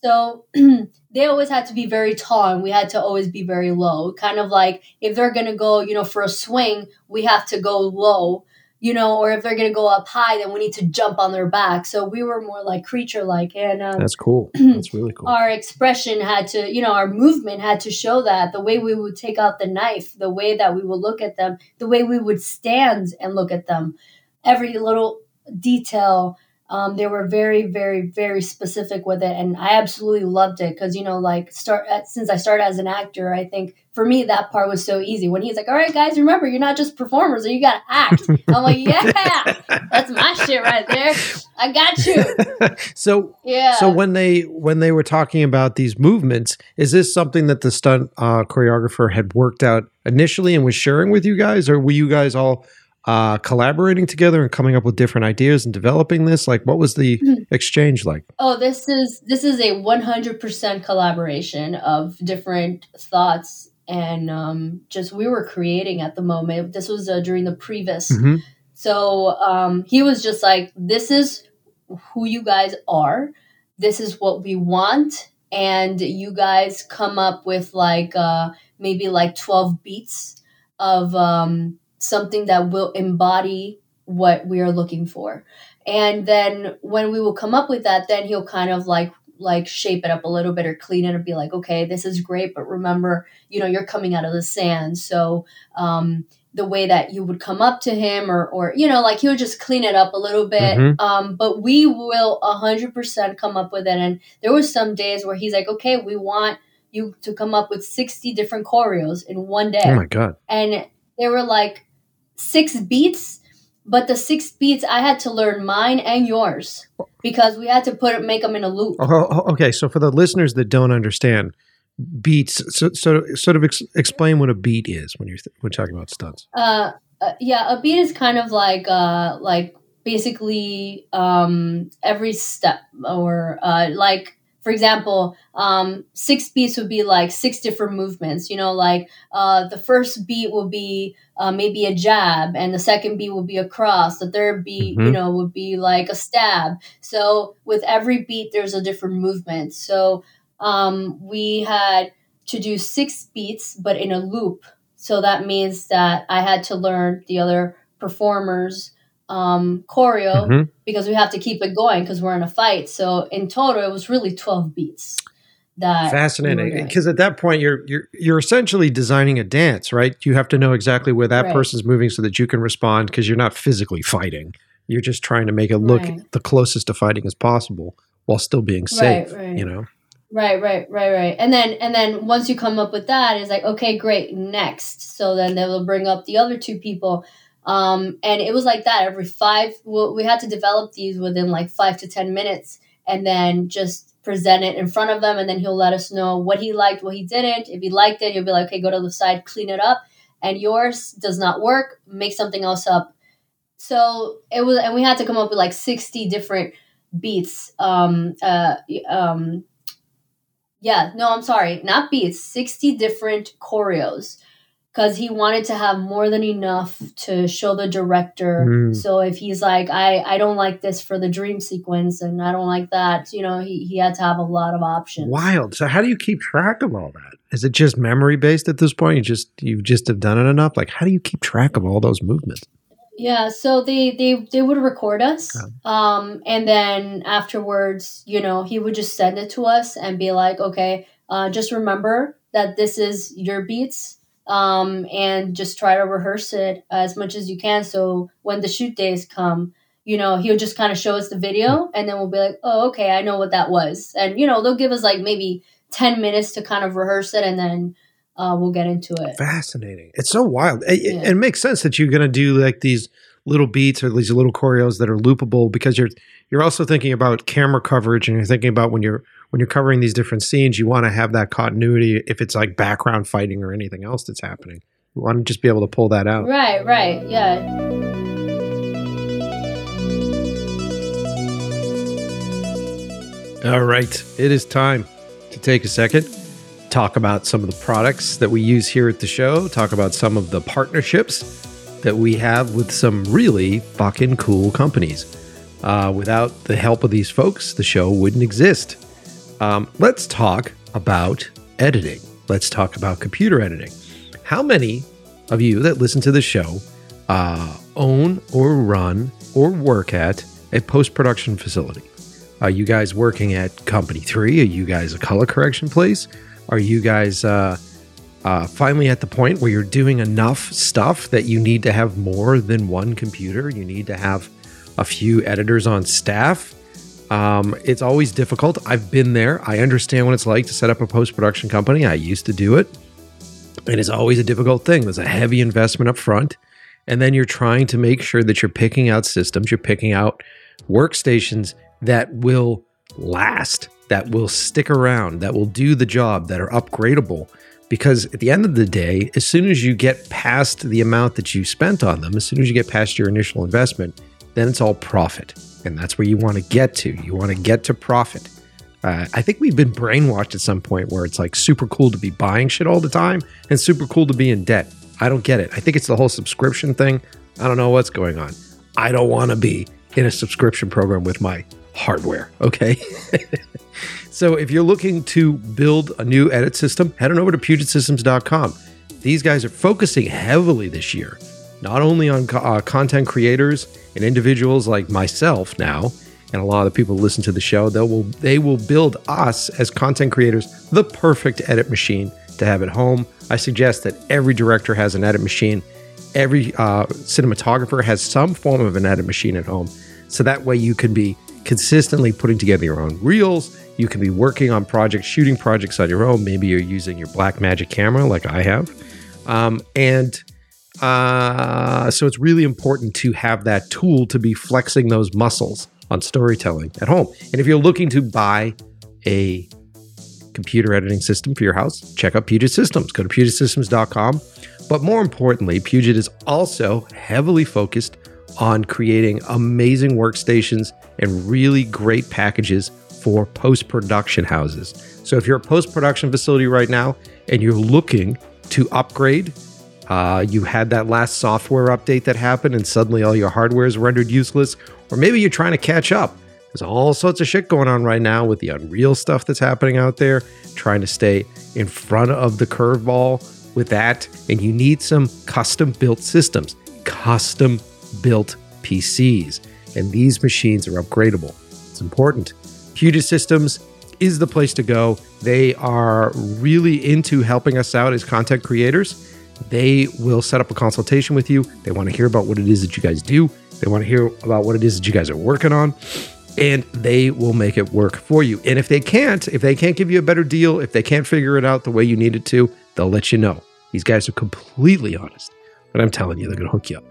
So they always had to be very tall and we had to always be very low. Kind of like if they're going to go, you know, for a swing, we have to go low, you know, or if they're going to go up high, then we need to jump on their back. So we were more like creature like. And um, That's cool. That's really cool. our expression had to, you know, our movement had to show that the way we would take out the knife, the way that we would look at them, the way we would stand and look at them, every little detail. Um, they were very, very, very specific with it, and I absolutely loved it because you know, like start since I started as an actor, I think for me that part was so easy. When he's like, "All right, guys, remember you're not just performers, you got to act." I'm like, "Yeah, that's my shit right there. I got you." so Yeah. So when they when they were talking about these movements, is this something that the stunt uh, choreographer had worked out initially and was sharing with you guys, or were you guys all uh, collaborating together and coming up with different ideas and developing this? Like, what was the Mhm. exchange like? Oh, this is this is a 100% collaboration of different thoughts and um, just we were creating at the moment. This was uh, during the previs. Mhm. So um, he was just like, "This is who you guys are. This is what we want." And you guys come up with like uh, maybe like 12 beats of um, something that will embody what we are looking for. And then when we will come up with that then he'll kind of like like shape it up a little bit or clean it and be like okay this is great but remember you know you're coming out of the sand. So um the way that you would come up to him or or you know like he'll just clean it up a little bit. Mhm. um but we will 100% come up with it. And there was some days where he's like okay we want you to come up with 60 different choreos in one day. Oh my god! and there were like six beats but the six beats i had to learn mine and yours because we had to put it make them in a loop Oh, oh, okay, so for the listeners that don't understand beats, so, so sort of ex- explain what a beat is when you're th- when talking about stunts. uh, uh yeah a beat is kind of like uh like basically um every step or uh like for example um six beats would be like six different movements you know like uh the first beat will be uh, maybe a jab and the second beat will be a cross the third beat you Mhm. know would be like a stab so with every beat there's a different movement so um we had to do six beats but in a loop so that means that i had to learn the other performers um choreo Mhm. because we have to keep it going because we're in a fight. So in total, it was really twelve beats. That Fascinating, because at that point you're you're you're essentially designing a dance, right? You have to know exactly where that Right. person's moving so that you can respond because you're not physically fighting. You're just trying to make it look Right. the closest to fighting as possible while still being safe. Right, right. You know, Right, right, right, right. And then and then once you come up with that, it's like okay, great, next. So then they will bring up the other two people. Um, and it was like that every five. well, We had to develop these within like five to ten minutes, and then just present it in front of them, and then he'll let us know what he liked, what he didn't. If he liked it, he'll be like, okay, go to the side, clean it up. And yours does not work. Make something else up. So it was, and we had to come up with like sixty different beats. Um, uh, um, yeah, no, I'm sorry, not beats, 60 different choreos. Because he wanted to have more than enough to show the director. Mm. So if he's like, I, I don't like this for the dream sequence and I don't like that, you know, he, he had to have a lot of options. wild. So how do you keep track of all that? Is it just memory based at this point? You just you just have done it enough. Like, how do you keep track of all those movements? Yeah, so they they they would record us, Oh. um, and then afterwards, you know, he would just send it to us and be like, okay, uh, just remember that this is your beats um, and just try to rehearse it as much as you can. So when the shoot days come, you know, he'll just kind of show us the video and then we'll be like, oh, okay, I know what that was. And, you know, they'll give us like maybe 10 minutes to kind of rehearse it and then uh, we'll get into it. Fascinating. It's so wild. It, yeah. it makes sense that you're going to do like these little beats or these little choreos that are loopable because you're you're also thinking about camera coverage and you're thinking about when you're when you're covering these different scenes, you want to have that continuity if it's like background fighting or anything else that's happening. You want to just be able to pull that out. Right, right. Yeah. All right. It is time to take a second, talk about some of the products that we use here at the show, talk about some of the partnerships that we have with some really fucking cool companies. Uh, without the help of these folks, the show wouldn't exist. Um, let's talk about editing. Let's talk about computer editing. How many of you that listen to the show uh, own or run or work at a post production facility? Are you guys working at Company 3? Are you guys a color correction place? Are you guys uh, uh, finally at the point where you're doing enough stuff that you need to have more than one computer? You need to have a few editors on staff? Um, it's always difficult. I've been there. I understand what it's like to set up a post production company. I used to do it. And it's always a difficult thing. There's a heavy investment up front. And then you're trying to make sure that you're picking out systems, you're picking out workstations that will last, that will stick around, that will do the job, that are upgradable. Because at the end of the day, as soon as you get past the amount that you spent on them, as soon as you get past your initial investment, then it's all profit. And that's where you want to get to. You want to get to profit. Uh, I think we've been brainwashed at some point where it's like super cool to be buying shit all the time and super cool to be in debt. I don't get it. I think it's the whole subscription thing. I don't know what's going on. I don't want to be in a subscription program with my hardware. Okay. so if you're looking to build a new edit system, head on over to PugetSystems.com. These guys are focusing heavily this year, not only on uh, content creators and individuals like myself now, and a lot of the people who listen to the show, they will they will build us as content creators the perfect edit machine to have at home. I suggest that every director has an edit machine. Every uh, cinematographer has some form of an edit machine at home, so that way you can be consistently putting together your own reels. You can be working on projects, shooting projects on your own. Maybe you're using your Blackmagic camera, like I have, um, and uh, so it's really important to have that tool to be flexing those muscles on storytelling at home. And if you're looking to buy a computer editing system for your house, check out Puget Systems. Go to PugetSystems.com. But more importantly, Puget is also heavily focused on creating amazing workstations and really great packages for post production houses. So if you're a post production facility right now and you're looking to upgrade uh, you had that last software update that happened and suddenly all your hardware is rendered useless, or maybe you're trying to catch up. There's all sorts of shit going on right now with the Unreal stuff that's happening out there, trying to stay in front of the curveball with that. And you need some custom built systems, custom built PCs. And these machines are upgradable. It's important. Puget Systems is the place to go. They are really into helping us out as content creators they will set up a consultation with you. They want to hear about what it is that you guys do. They want to hear about what it is that you guys are working on. And they will make it work for you. And if they can't, if they can't give you a better deal, if they can't figure it out the way you need it to, they'll let you know. These guys are completely honest. But I'm telling you, they're going to hook you up.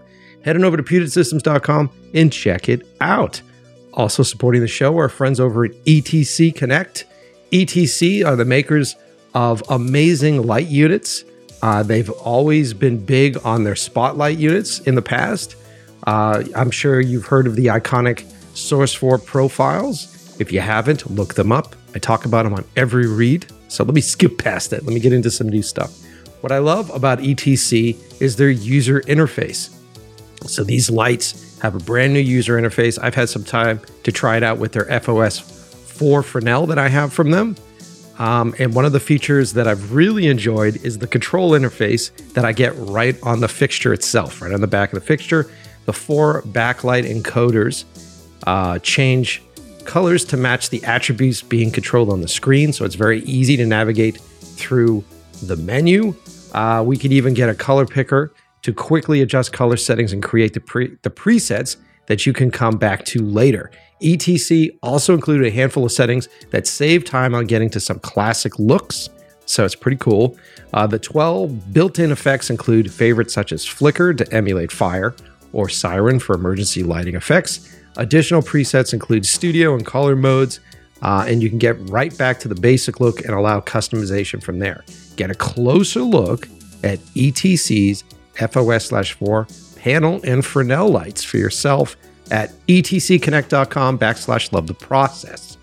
Head on over to PugetSystems.com and check it out. Also supporting the show are friends over at ETC Connect. ETC are the makers of amazing light units uh, they've always been big on their spotlight units in the past. Uh, I'm sure you've heard of the iconic Source 4 profiles. If you haven't, look them up. I talk about them on every read. So let me skip past it. Let me get into some new stuff. What I love about ETC is their user interface. So these lights have a brand new user interface. I've had some time to try it out with their FOS 4 Fresnel that I have from them. Um, and one of the features that I've really enjoyed is the control interface that I get right on the fixture itself, right on the back of the fixture. The four backlight encoders uh, change colors to match the attributes being controlled on the screen, so it's very easy to navigate through the menu. Uh, we could even get a color picker to quickly adjust color settings and create the, pre- the presets that you can come back to later. ETC also included a handful of settings that save time on getting to some classic looks, so it's pretty cool. Uh, the 12 built in effects include favorites such as flicker to emulate fire or siren for emergency lighting effects. Additional presets include studio and color modes, uh, and you can get right back to the basic look and allow customization from there. Get a closer look at ETC's FOS slash 4 panel and Fresnel lights for yourself at etcconnect.com backslash love the process.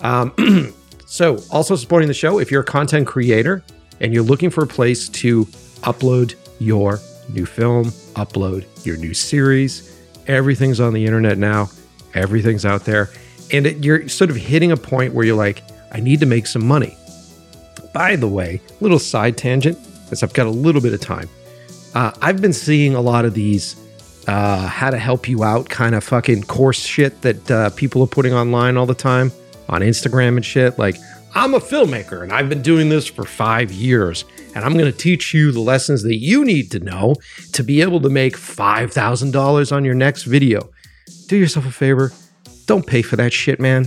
Um, so, also supporting the show, if you're a content creator and you're looking for a place to upload your new film, upload your new series, everything's on the internet now, everything's out there. And it, you're sort of hitting a point where you're like, I need to make some money. By the way, little side tangent, as I've got a little bit of time. Uh, I've been seeing a lot of these uh, how to help you out kind of fucking course shit that uh, people are putting online all the time on Instagram and shit. Like, I'm a filmmaker and I've been doing this for five years, and I'm going to teach you the lessons that you need to know to be able to make $5,000 on your next video. Do yourself a favor, don't pay for that shit, man.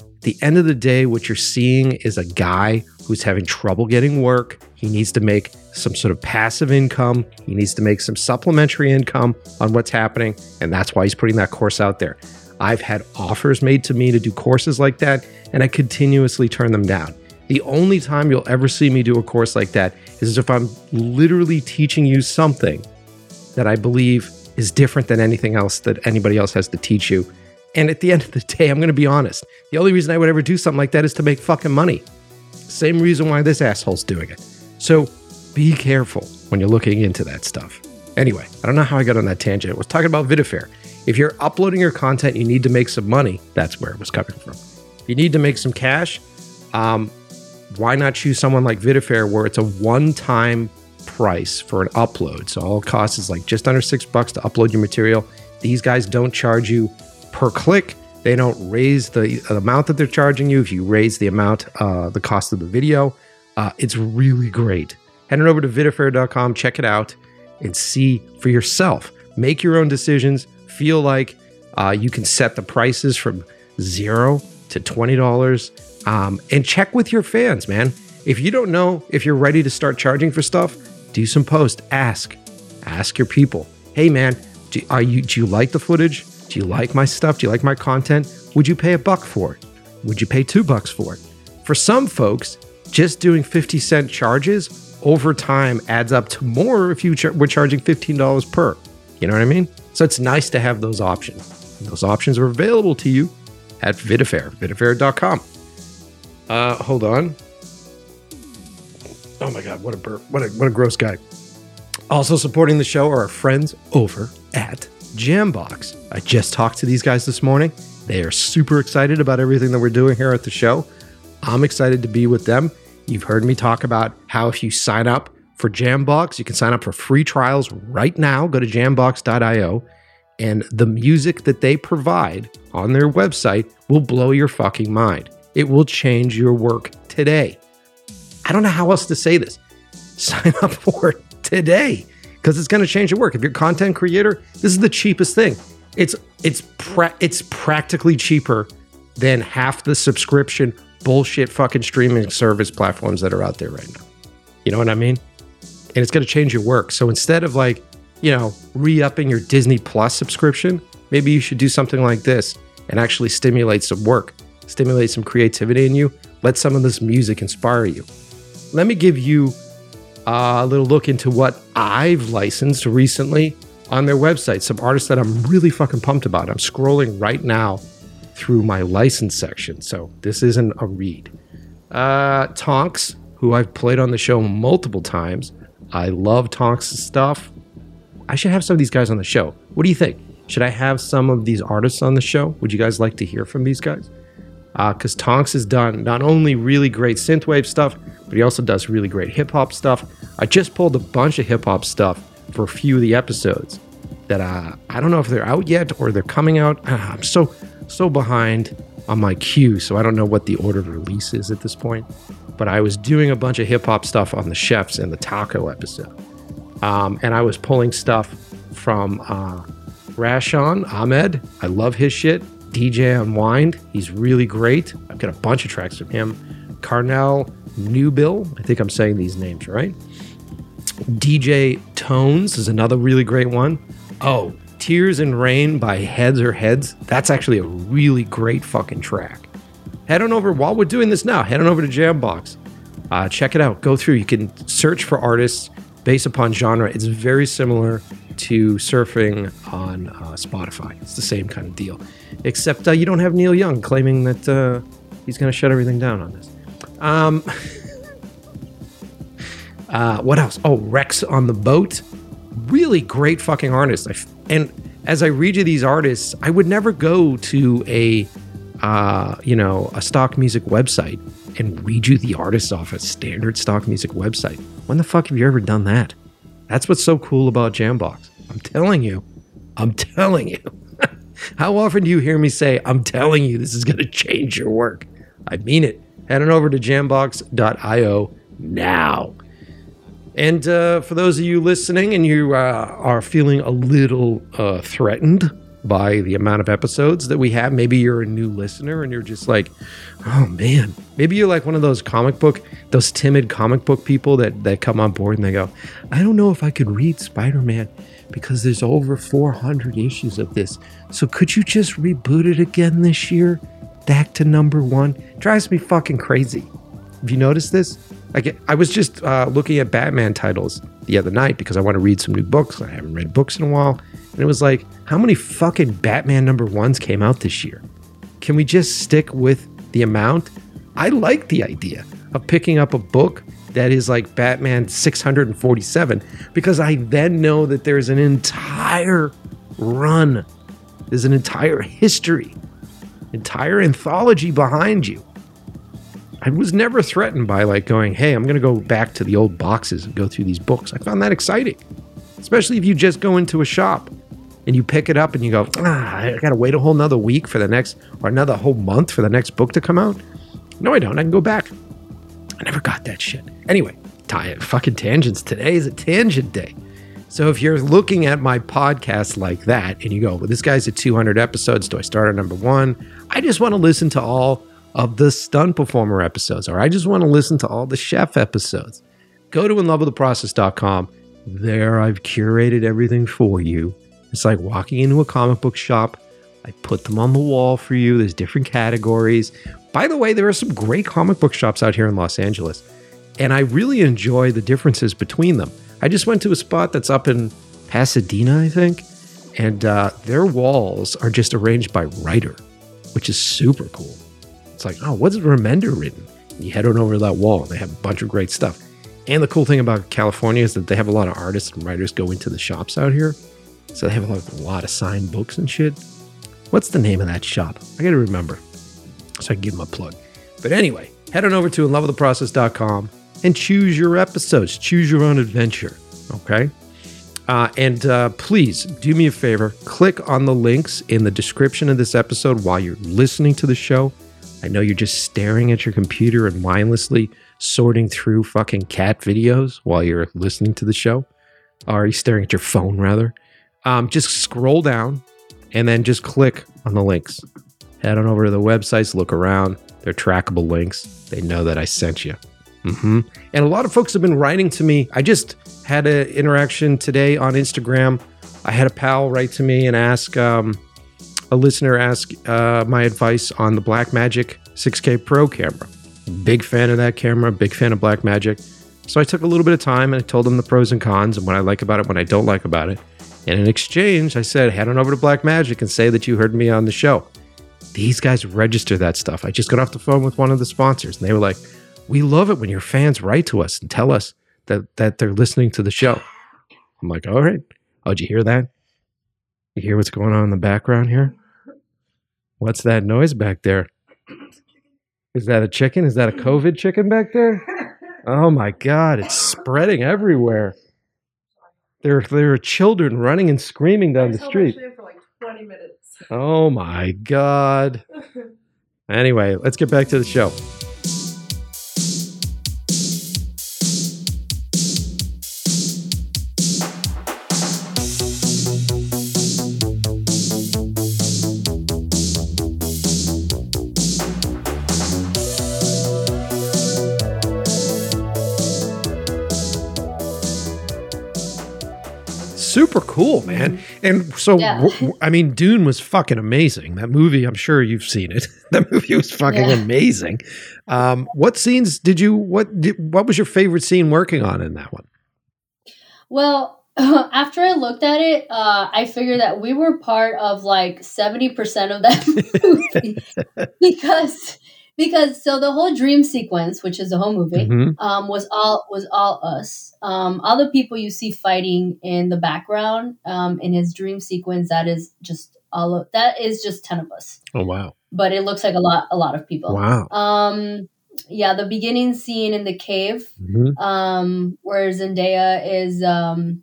At the end of the day, what you're seeing is a guy who's having trouble getting work. He needs to make some sort of passive income. He needs to make some supplementary income on what's happening. And that's why he's putting that course out there. I've had offers made to me to do courses like that, and I continuously turn them down. The only time you'll ever see me do a course like that is if I'm literally teaching you something that I believe is different than anything else that anybody else has to teach you. And at the end of the day, I'm going to be honest. The only reason I would ever do something like that is to make fucking money. Same reason why this asshole's doing it. So be careful when you're looking into that stuff. Anyway, I don't know how I got on that tangent. I was talking about Vidifair. If you're uploading your content, you need to make some money. That's where it was coming from. You need to make some cash. Um, why not choose someone like Vidifair where it's a one-time price for an upload? So all it costs is like just under six bucks to upload your material. These guys don't charge you per click. They don't raise the amount that they're charging you if you raise the amount, uh, the cost of the video. Uh, it's really great. Head on over to vidifair.com, check it out, and see for yourself. Make your own decisions. Feel like uh, you can set the prices from zero to $20 um, and check with your fans, man. If you don't know if you're ready to start charging for stuff, do some post. Ask. Ask your people. Hey, man, do, are you, do you like the footage? Do you like my stuff? Do you like my content? Would you pay a buck for it? Would you pay two bucks for it? For some folks, just doing 50 cent charges over time adds up to more if you we're charging $15 per. You know what I mean? So it's nice to have those options. And those options are available to you at Vidifair, vidifair.com. Uh, hold on. Oh my God, what a burp. What a, what a gross guy. Also supporting the show are our friends over at Jambox. I just talked to these guys this morning. They are super excited about everything that we're doing here at the show. I'm excited to be with them. You've heard me talk about how if you sign up for Jambox, you can sign up for free trials right now. Go to jambox.io, and the music that they provide on their website will blow your fucking mind. It will change your work today. I don't know how else to say this. Sign up for it today because it's going to change your work. If you're a content creator, this is the cheapest thing. It's it's pra- it's practically cheaper than half the subscription bullshit fucking streaming service platforms that are out there right now. You know what I mean? And it's going to change your work. So instead of like, you know, re-upping your Disney Plus subscription, maybe you should do something like this and actually stimulate some work, stimulate some creativity in you. Let some of this music inspire you. Let me give you uh, a little look into what I've licensed recently on their website. Some artists that I'm really fucking pumped about. I'm scrolling right now through my license section, so this isn't a read. Uh, Tonks, who I've played on the show multiple times. I love Tonks' stuff. I should have some of these guys on the show. What do you think? Should I have some of these artists on the show? Would you guys like to hear from these guys? Because uh, Tonks has done not only really great synthwave stuff, but he also does really great hip hop stuff. I just pulled a bunch of hip hop stuff for a few of the episodes that uh, I don't know if they're out yet or they're coming out. Uh, I'm so so behind on my queue, so I don't know what the order of release is at this point. But I was doing a bunch of hip hop stuff on the chefs and the taco episode, um, and I was pulling stuff from uh, Rashon Ahmed. I love his shit. DJ Unwind, he's really great. I've got a bunch of tracks from him. Carnell Newbill, I think I'm saying these names right. DJ Tones is another really great one. Oh, Tears and Rain by Heads or Heads. That's actually a really great fucking track. Head on over while we're doing this now. Head on over to Jambox. Uh, check it out. Go through. You can search for artists based upon genre. It's very similar to surfing on uh, Spotify. It's the same kind of deal, except uh, you don't have Neil Young claiming that uh, he's going to shut everything down on this. Um, uh, what else? Oh, Rex on the boat. Really great fucking artist. I f- and as I read you these artists, I would never go to a uh, you know a stock music website and read you the artists off a standard stock music website. When the fuck have you ever done that? That's what's so cool about Jambox. I'm telling you. I'm telling you. How often do you hear me say, I'm telling you this is going to change your work? I mean it. Head on over to jambox.io now. And uh, for those of you listening and you uh, are feeling a little uh, threatened by the amount of episodes that we have, maybe you're a new listener and you're just like, oh man, maybe you're like one of those comic book, those timid comic book people that, that come on board and they go, I don't know if I could read Spider Man because there's over 400 issues of this. So could you just reboot it again this year? Back to number one? Drives me fucking crazy. Have you noticed this? I was just uh, looking at Batman titles the other night because I want to read some new books. I haven't read books in a while. And it was like, how many fucking Batman number ones came out this year? Can we just stick with the amount? I like the idea of picking up a book that is like Batman 647 because I then know that there's an entire run, there's an entire history, entire anthology behind you. I was never threatened by like going, hey, I'm going to go back to the old boxes and go through these books. I found that exciting, especially if you just go into a shop and you pick it up and you go, ah, I got to wait a whole nother week for the next, or another whole month for the next book to come out. No, I don't. I can go back. I never got that shit. Anyway, tie it. fucking tangents. Today is a tangent day. So if you're looking at my podcast like that and you go, well, this guy's at 200 episodes. Do I start at number one? I just want to listen to all of the stunt performer episodes, or I just want to listen to all the chef episodes. Go to inlovewiththeprocess.com. There I've curated everything for you. It's like walking into a comic book shop. I put them on the wall for you. There's different categories. By the way, there are some great comic book shops out here in Los Angeles, and I really enjoy the differences between them. I just went to a spot that's up in Pasadena, I think, and uh, their walls are just arranged by writer, which is super cool. It's like, oh, what's Remender written? You head on over to that wall, and they have a bunch of great stuff. And the cool thing about California is that they have a lot of artists and writers go into the shops out here. So they have like a lot of signed books and shit. What's the name of that shop? I gotta remember. So I can give them a plug. But anyway, head on over to inlovewiththeprocess.com and choose your episodes. Choose your own adventure. Okay? Uh, and uh, please do me a favor click on the links in the description of this episode while you're listening to the show. I know you're just staring at your computer and mindlessly sorting through fucking cat videos while you're listening to the show. Or are you staring at your phone, rather? Um, just scroll down and then just click on the links. Head on over to the websites, look around. They're trackable links. They know that I sent you. Mm-hmm. And a lot of folks have been writing to me. I just had an interaction today on Instagram. I had a pal write to me and ask um, a listener ask uh, my advice on the Blackmagic 6K Pro camera. Big fan of that camera. Big fan of Blackmagic. So I took a little bit of time and I told them the pros and cons and what I like about it, what I don't like about it. And in exchange, I said, head on over to Blackmagic and say that you heard me on the show. These guys register that stuff. I just got off the phone with one of the sponsors and they were like, we love it when your fans write to us and tell us that, that they're listening to the show. I'm like, all right. Oh, did you hear that? You hear what's going on in the background here? What's that noise back there? Is that a chicken? Is that a COVID chicken back there? Oh my God, it's spreading everywhere. There, there are children running and screaming down the street. Like Oh my god. Anyway, let's get back to the show. Super cool, man. And so, Yeah. w- w- I mean, Dune was fucking amazing. That movie, I'm sure you've seen it. that movie was fucking Yeah. amazing. Um, what scenes did you? What did, What was your favorite scene working on in that one? Well, after I looked at it, uh, I figured that we were part of like 70% of that movie because because so the whole dream sequence, which is the whole movie, Mhm. um, was all was all us. Um, all the people you see fighting in the background um, in his dream sequence, that is just all of, that is just 10 of us. Oh wow, But it looks like a lot a lot of people. wow. Um yeah, the beginning scene in the cave Mhm. um, where Zendaya is um,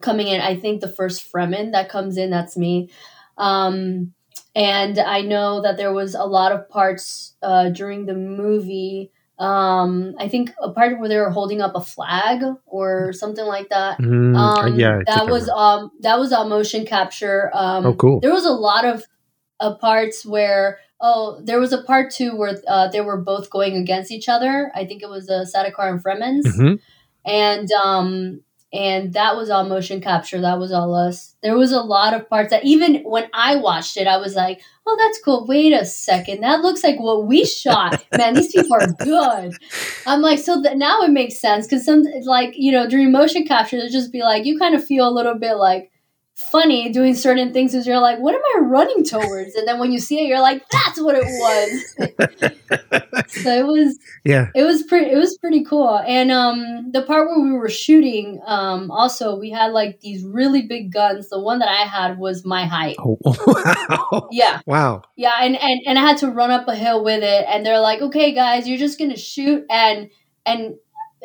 coming in. I think the first Fremen that comes in, that's me. Um, and I know that there was a lot of parts uh, during the movie. Um, I think a part where they were holding up a flag or something like that. Mm, Um, yeah, that was um that was on motion capture. Um, Oh, cool. There was a lot of uh, parts where oh there was a part too where uh, they were both going against each other. I think it was uh, Sardaukar and Fremens, Mhm. and um and that was all motion capture. That was all us. There was a lot of parts that even when I watched it, I was like, oh that's cool. Wait a second, that looks like what we shot. Man, these people are good. I'm like, so that now it makes sense because some like you know during motion capture, they'll just be like you kind of feel a little bit like funny doing certain things is you're like, what am I running towards? And then when you see it, you're like, that's what it was. so it was yeah. it was pretty it was pretty cool. And um the part where we were shooting, um also we had like these really big guns. The one that I had was my height. Oh, wow. Yeah. Wow. Yeah, and, and and I had to run up a hill with it, and they're like, "Okay, guys, you're just gonna shoot." And and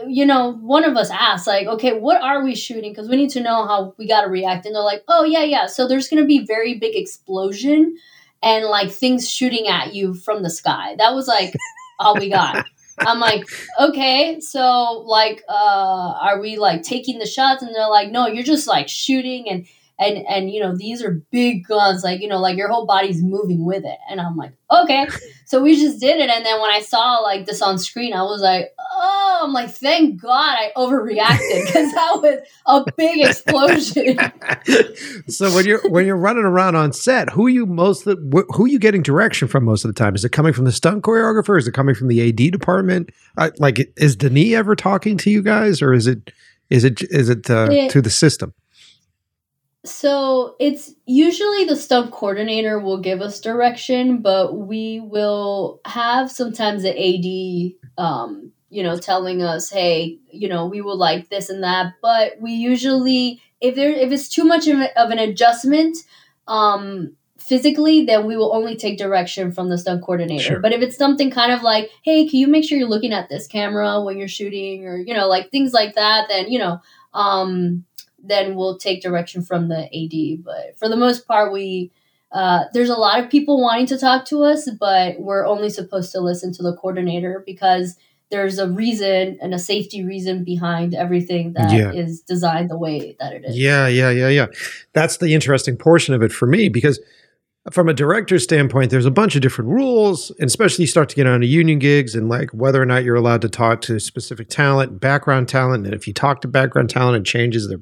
you know, one of us asked, like, "Okay, what are we shooting? Because we need to know how we gotta react." And they're like, "Oh yeah, yeah. So there's gonna be very big explosion, and like things shooting at you from the sky." That was like all we got. I'm like, okay, so like, uh, are we like taking the shots? And they're like, no, you're just like shooting and and and you know these are big guns like you know like your whole body's moving with it and i'm like okay so we just did it and then when i saw like this on screen i was like oh i'm like thank god i overreacted because that was a big explosion so when you're when you're running around on set, who are you most wh- who are you getting direction from most of the time? Is it coming from the stunt choreographer? Is it coming from the AD department? Uh, like, is Denis ever talking to you guys, or is it is it is it uh, It- to the system? So it's usually the stunt coordinator will give us direction, but we will have sometimes the AD, um, you know, telling us, "Hey, you know, we would like this and that." But we usually, if there, if it's too much of, of an adjustment, um, physically, then we will only take direction from the stunt coordinator. Sure. But if it's something kind of like, "Hey, can you make sure you're looking at this camera when you're shooting," or you know, like things like that, then you know. Um, then we'll take direction from the AD. But for the most part, we uh, there's a lot of people wanting to talk to us, but we're only supposed to listen to the coordinator because there's a reason and a safety reason behind everything that is Yeah. designed the way that it is. Yeah, yeah, yeah, yeah. That's the interesting portion of it for me because from a director's standpoint, there's a bunch of different rules, and especially you start to get on to union gigs and like whether or not you're allowed to talk to specific talent, background talent, and if you talk to background talent, it changes their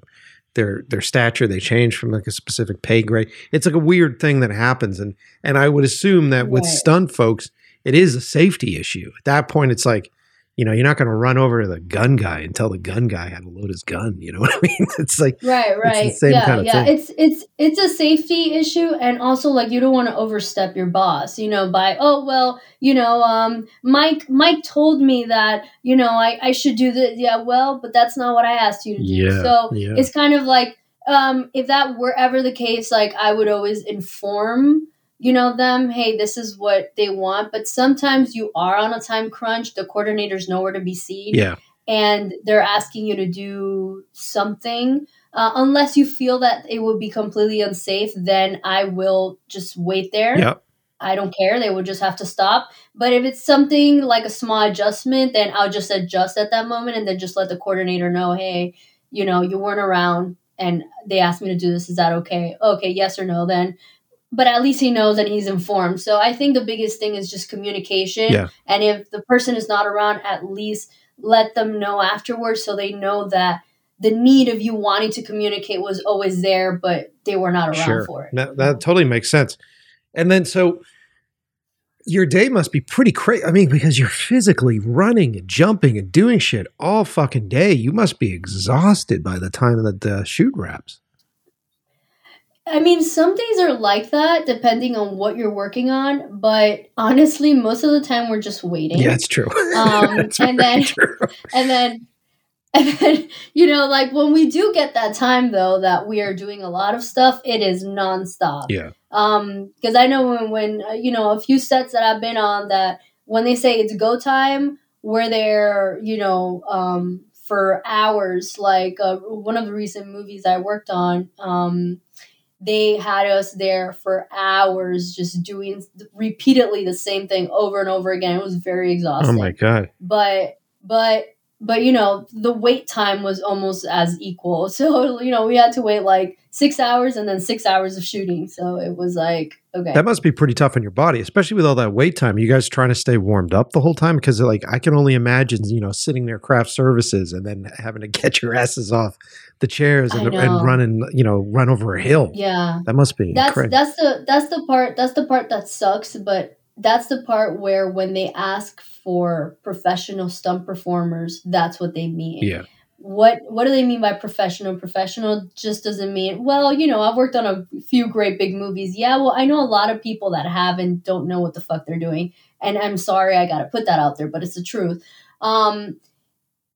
their their stature. They change from like a specific pay grade. It's like a weird thing that happens, and and I would assume that with Right. stunt folks, it is a safety issue. At that point, it's like. You know, you're not going to run over to the gun guy and tell the gun guy how to load his gun. You know what I mean? It's like, Right, right. same yeah, kind of yeah. thing. It's it's it's a safety issue and also like you don't want to overstep your boss, you know, by oh well, you know, um Mike Mike told me that, you know, I, I should do this. Yeah, well, but that's not what I asked you to do. Yeah, so yeah. it's kind of like um if that were ever the case, like I would always inform you know them hey this is what they want. But sometimes you are on a time crunch. The coordinator's nowhere to be seen. Yeah. and they're asking you to do something. Uh, unless you feel that it would be completely unsafe then i will just wait there. Yep. i don't care. They would just have to stop. But if it's something like a small adjustment then i'll just adjust at that moment and then just let the coordinator know hey you know you weren't around and they asked me to do this. Is that okay? Okay yes or no then but at least he knows and he's informed so i think the biggest thing is just communication Yeah. and if the person is not around at least let them know afterwards so they know that the need of you wanting to communicate was always there but they were not around Sure. for it That, that totally makes sense. And then so your day must be pretty crazy. I mean, because you're physically running and jumping and doing shit all fucking day. You must be exhausted by the time that the shoot wraps. I mean, some days are like that depending on what you're working on, but honestly, most of the time we're just waiting. Yeah, it's true. Um, That's and then- true. and then and then you know like when we do get that time though that we are doing a lot of stuff it is nonstop Yeah. um because i know when when uh, you know a few sets that i've been on that when they say it's go time we're there you know um for hours like uh, one of the recent movies i worked on um they had us there for hours just doing repeatedly the same thing over and over again it was very exhausting. Oh my god. but but but you know the wait time was almost as equal so you know we had to wait like six hours and then six hours of shooting so it was like okay That must be pretty tough on your body, especially with all that wait time. You guys trying to stay warmed up the whole time because, like, I can only imagine, you know, sitting there craft services and then having to get your asses off the chairs and, and know. running, you know, run over a hill. yeah That must be that's incredible. that's the that's the part that's the part that sucks but that's the part where when they ask for professional stunt performers that's what they mean yeah, what what do they mean by professional? Professional just doesn't mean well you know i've worked on a few great big movies. Yeah well i know a lot of people that have and don't know what the fuck they're doing. And i'm sorry i gotta put that out there but it's the truth. Um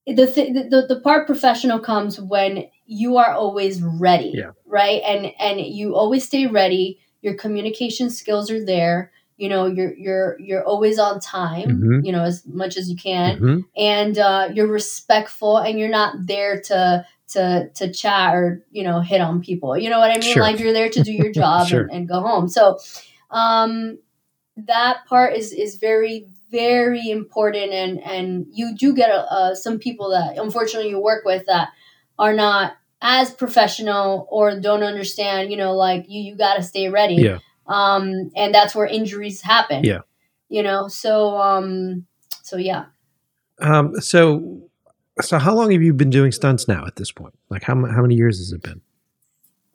the, th- the the part professional comes when you are always ready Yeah. right? And and you always stay ready. Your communication skills are there you know you're you're you're always on time Mhm. you know as much as you can Mhm. and uh, you're respectful and you're not there to to to chat or you know hit on people you know what i mean Sure. like you're there to do your job Sure. and, and go home so um that part is is very very important and and you do get uh, some people that unfortunately you work with that are not as professional or don't understand you know like you you got to stay ready Yeah. Um and that's where injuries happen Yeah. you know so um so yeah Um, so, so how long have you been doing stunts now at this point? Like, how how many years has it been?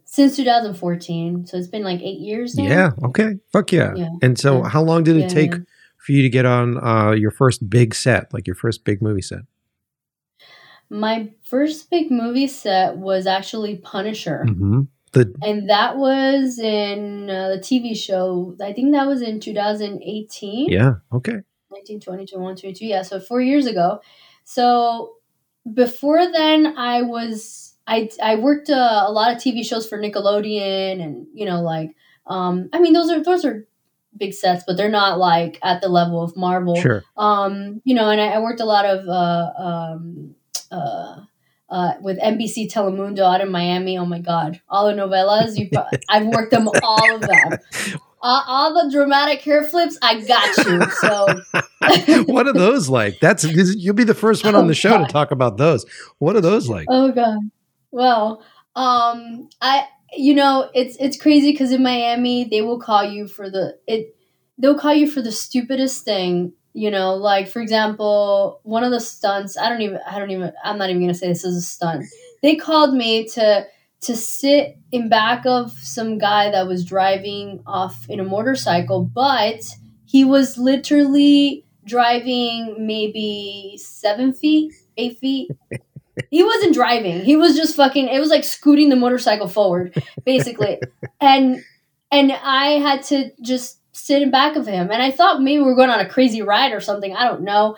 since 2014 so it's been like eight years now Yeah. Okay. Fuck yeah. Yeah. And so, Yeah. how long did it Yeah, take for you to get on uh, your first big set, like your first big movie set? my first big movie set was actually punisher Mm-hmm. The and that was in uh, the tv show i think that was in 2018 yeah. Okay. 19, 20, 21, 22. Yeah, so four years ago. So before then, I was I I worked uh, a lot of TV shows for Nickelodeon, and you know, like um, I mean, those are those are big sets, but they're not like at the level of Marvel. Sure. Um, you know, and I, I worked a lot of uh, um, uh, uh, with NBC Telemundo out in Miami. Oh my God, all the novellas. You, pro- I've worked them all of them. Uh, all the dramatic hair flips, I got you. So what are those like? That's you'll be the first one on Oh, the show God. to talk about those. What are those like? Oh god. Well, um, I you know it's it's crazy because in Miami they will call you for the it they'll call you for the stupidest thing. You know, like for example, one of the stunts. I don't even. I don't even. I'm not even gonna say this is a stunt. They called me to to sit in back of some guy that was driving off in a motorcycle, but he was literally driving maybe seven feet, eight feet he wasn't driving. He was just fucking. It was like scooting the motorcycle forward, basically. and and I had to just sit in back of him. And I thought maybe we are going on a crazy ride or something. I don't know.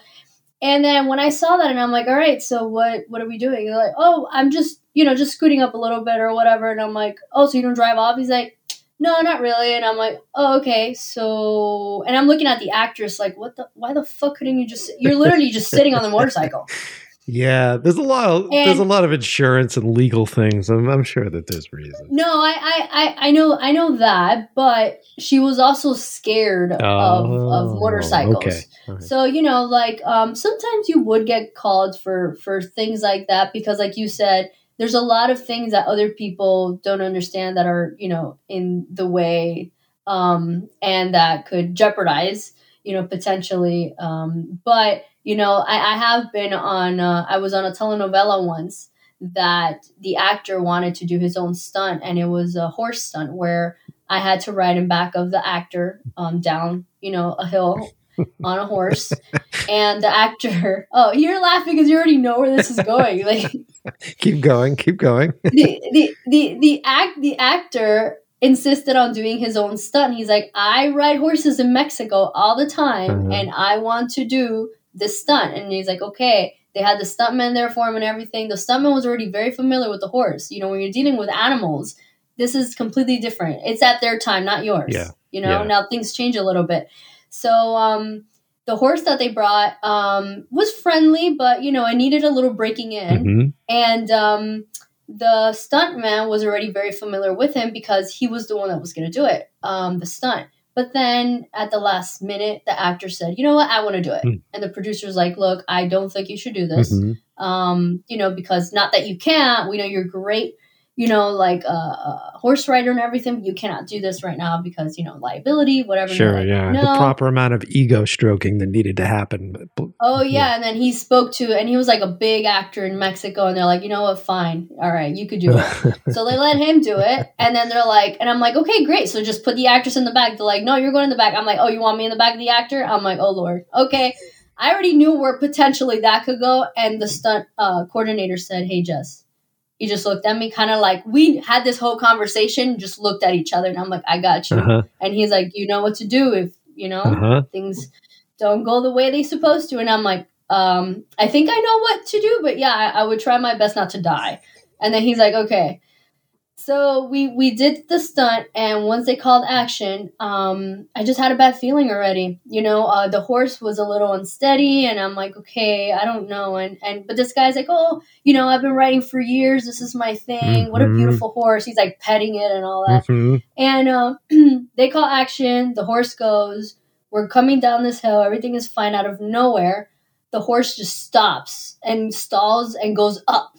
And then when I saw that, and I'm like, all right, so what? What are we doing? They're like, oh, I'm just you know just scooting up a little bit or whatever. And I'm like, oh, so you don't drive off? He's like. No, not really. And I'm like, oh, okay. So, and I'm looking at the actress, like, what the? Why the fuck couldn't you just? You're literally just sitting on the motorcycle. Yeah, there's a lot of there's a lot of insurance and legal things. I'm, I'm sure that there's reasons. No, I, I, I, I know, I know that, but she was also scared of, Oh, of motorcycles. Okay. Right. So you know, like um, sometimes you would get called for for things like that because, like you said, there's a lot of things that other people don't understand that are you know in the way, um, and that could jeopardize you know potentially. Um, but you know, I, I have been on. Uh, I was on a telenovela once that the actor wanted to do his own stunt, and it was a horse stunt where I had to ride in back of the actor um, down, you know, a hill on a horse, and the actor. Oh, you're laughing because you already know where this is going. Like Keep going. Keep going. the the the the act the actor insisted on doing his own stunt. He's like, I ride horses in Mexico all the time, Mhm. and I want to do this stunt. And he's like, okay. They had the stuntman there for him and everything. The stuntman was already very familiar with the horse. You know, when you're dealing with animals, this is completely different. It's at their time, not yours. Yeah. You know, Yeah. now things change a little bit. So, um, the horse that they brought um, was friendly, but you know, it needed a little breaking in Mhm. and um, the stuntman was already very familiar with him because he was the one that was going to do it, um, the stunt. But then at the last minute, the actor said, "You know what? I want to do it." Hmm. And the producer's like, "Look, I don't think you should do this. Mhm. Um, you know, because not that you can't. We know you're great. You know, like a, a horse rider and everything. You cannot do this right now because you know liability, whatever." Sure. like, Yeah. No. The proper amount of ego stroking that needed to happen. Oh yeah. Yeah. and then he spoke to, and he was like a big actor in Mexico, and they're like, you know what, fine, all right, you could do it. so they let him do it, and then they're like, and I'm like, okay, great. So just put the actress in the back. They're like, no, you're going in the back. I'm like, oh, you want me in the back of the actor? I'm like, oh lord, okay. I already knew where potentially that could go, and the stunt uh, coordinator said, hey Jess. He just looked at me, kind of like we had this whole conversation, just looked at each other, and I'm like, I got you. uh-huh. And he's like, you know what to do if you know Uh-huh. things don't go the way they supposed to and i'm like um i think i know what to do but yeah I, I would try my best not to die and then he's like okay so we we did the stunt and once they called action um i just had a bad feeling already you know uh, the horse was a little unsteady and i'm like okay i don't know and and but this guy's like oh you know i've been riding for years this is my thing what a Mhm. beautiful horse he's like petting it and all that Mhm. and uh, they call action. The horse goes. We're coming down this hill. Everything is fine. Out of nowhere, the horse just stops and stalls and goes up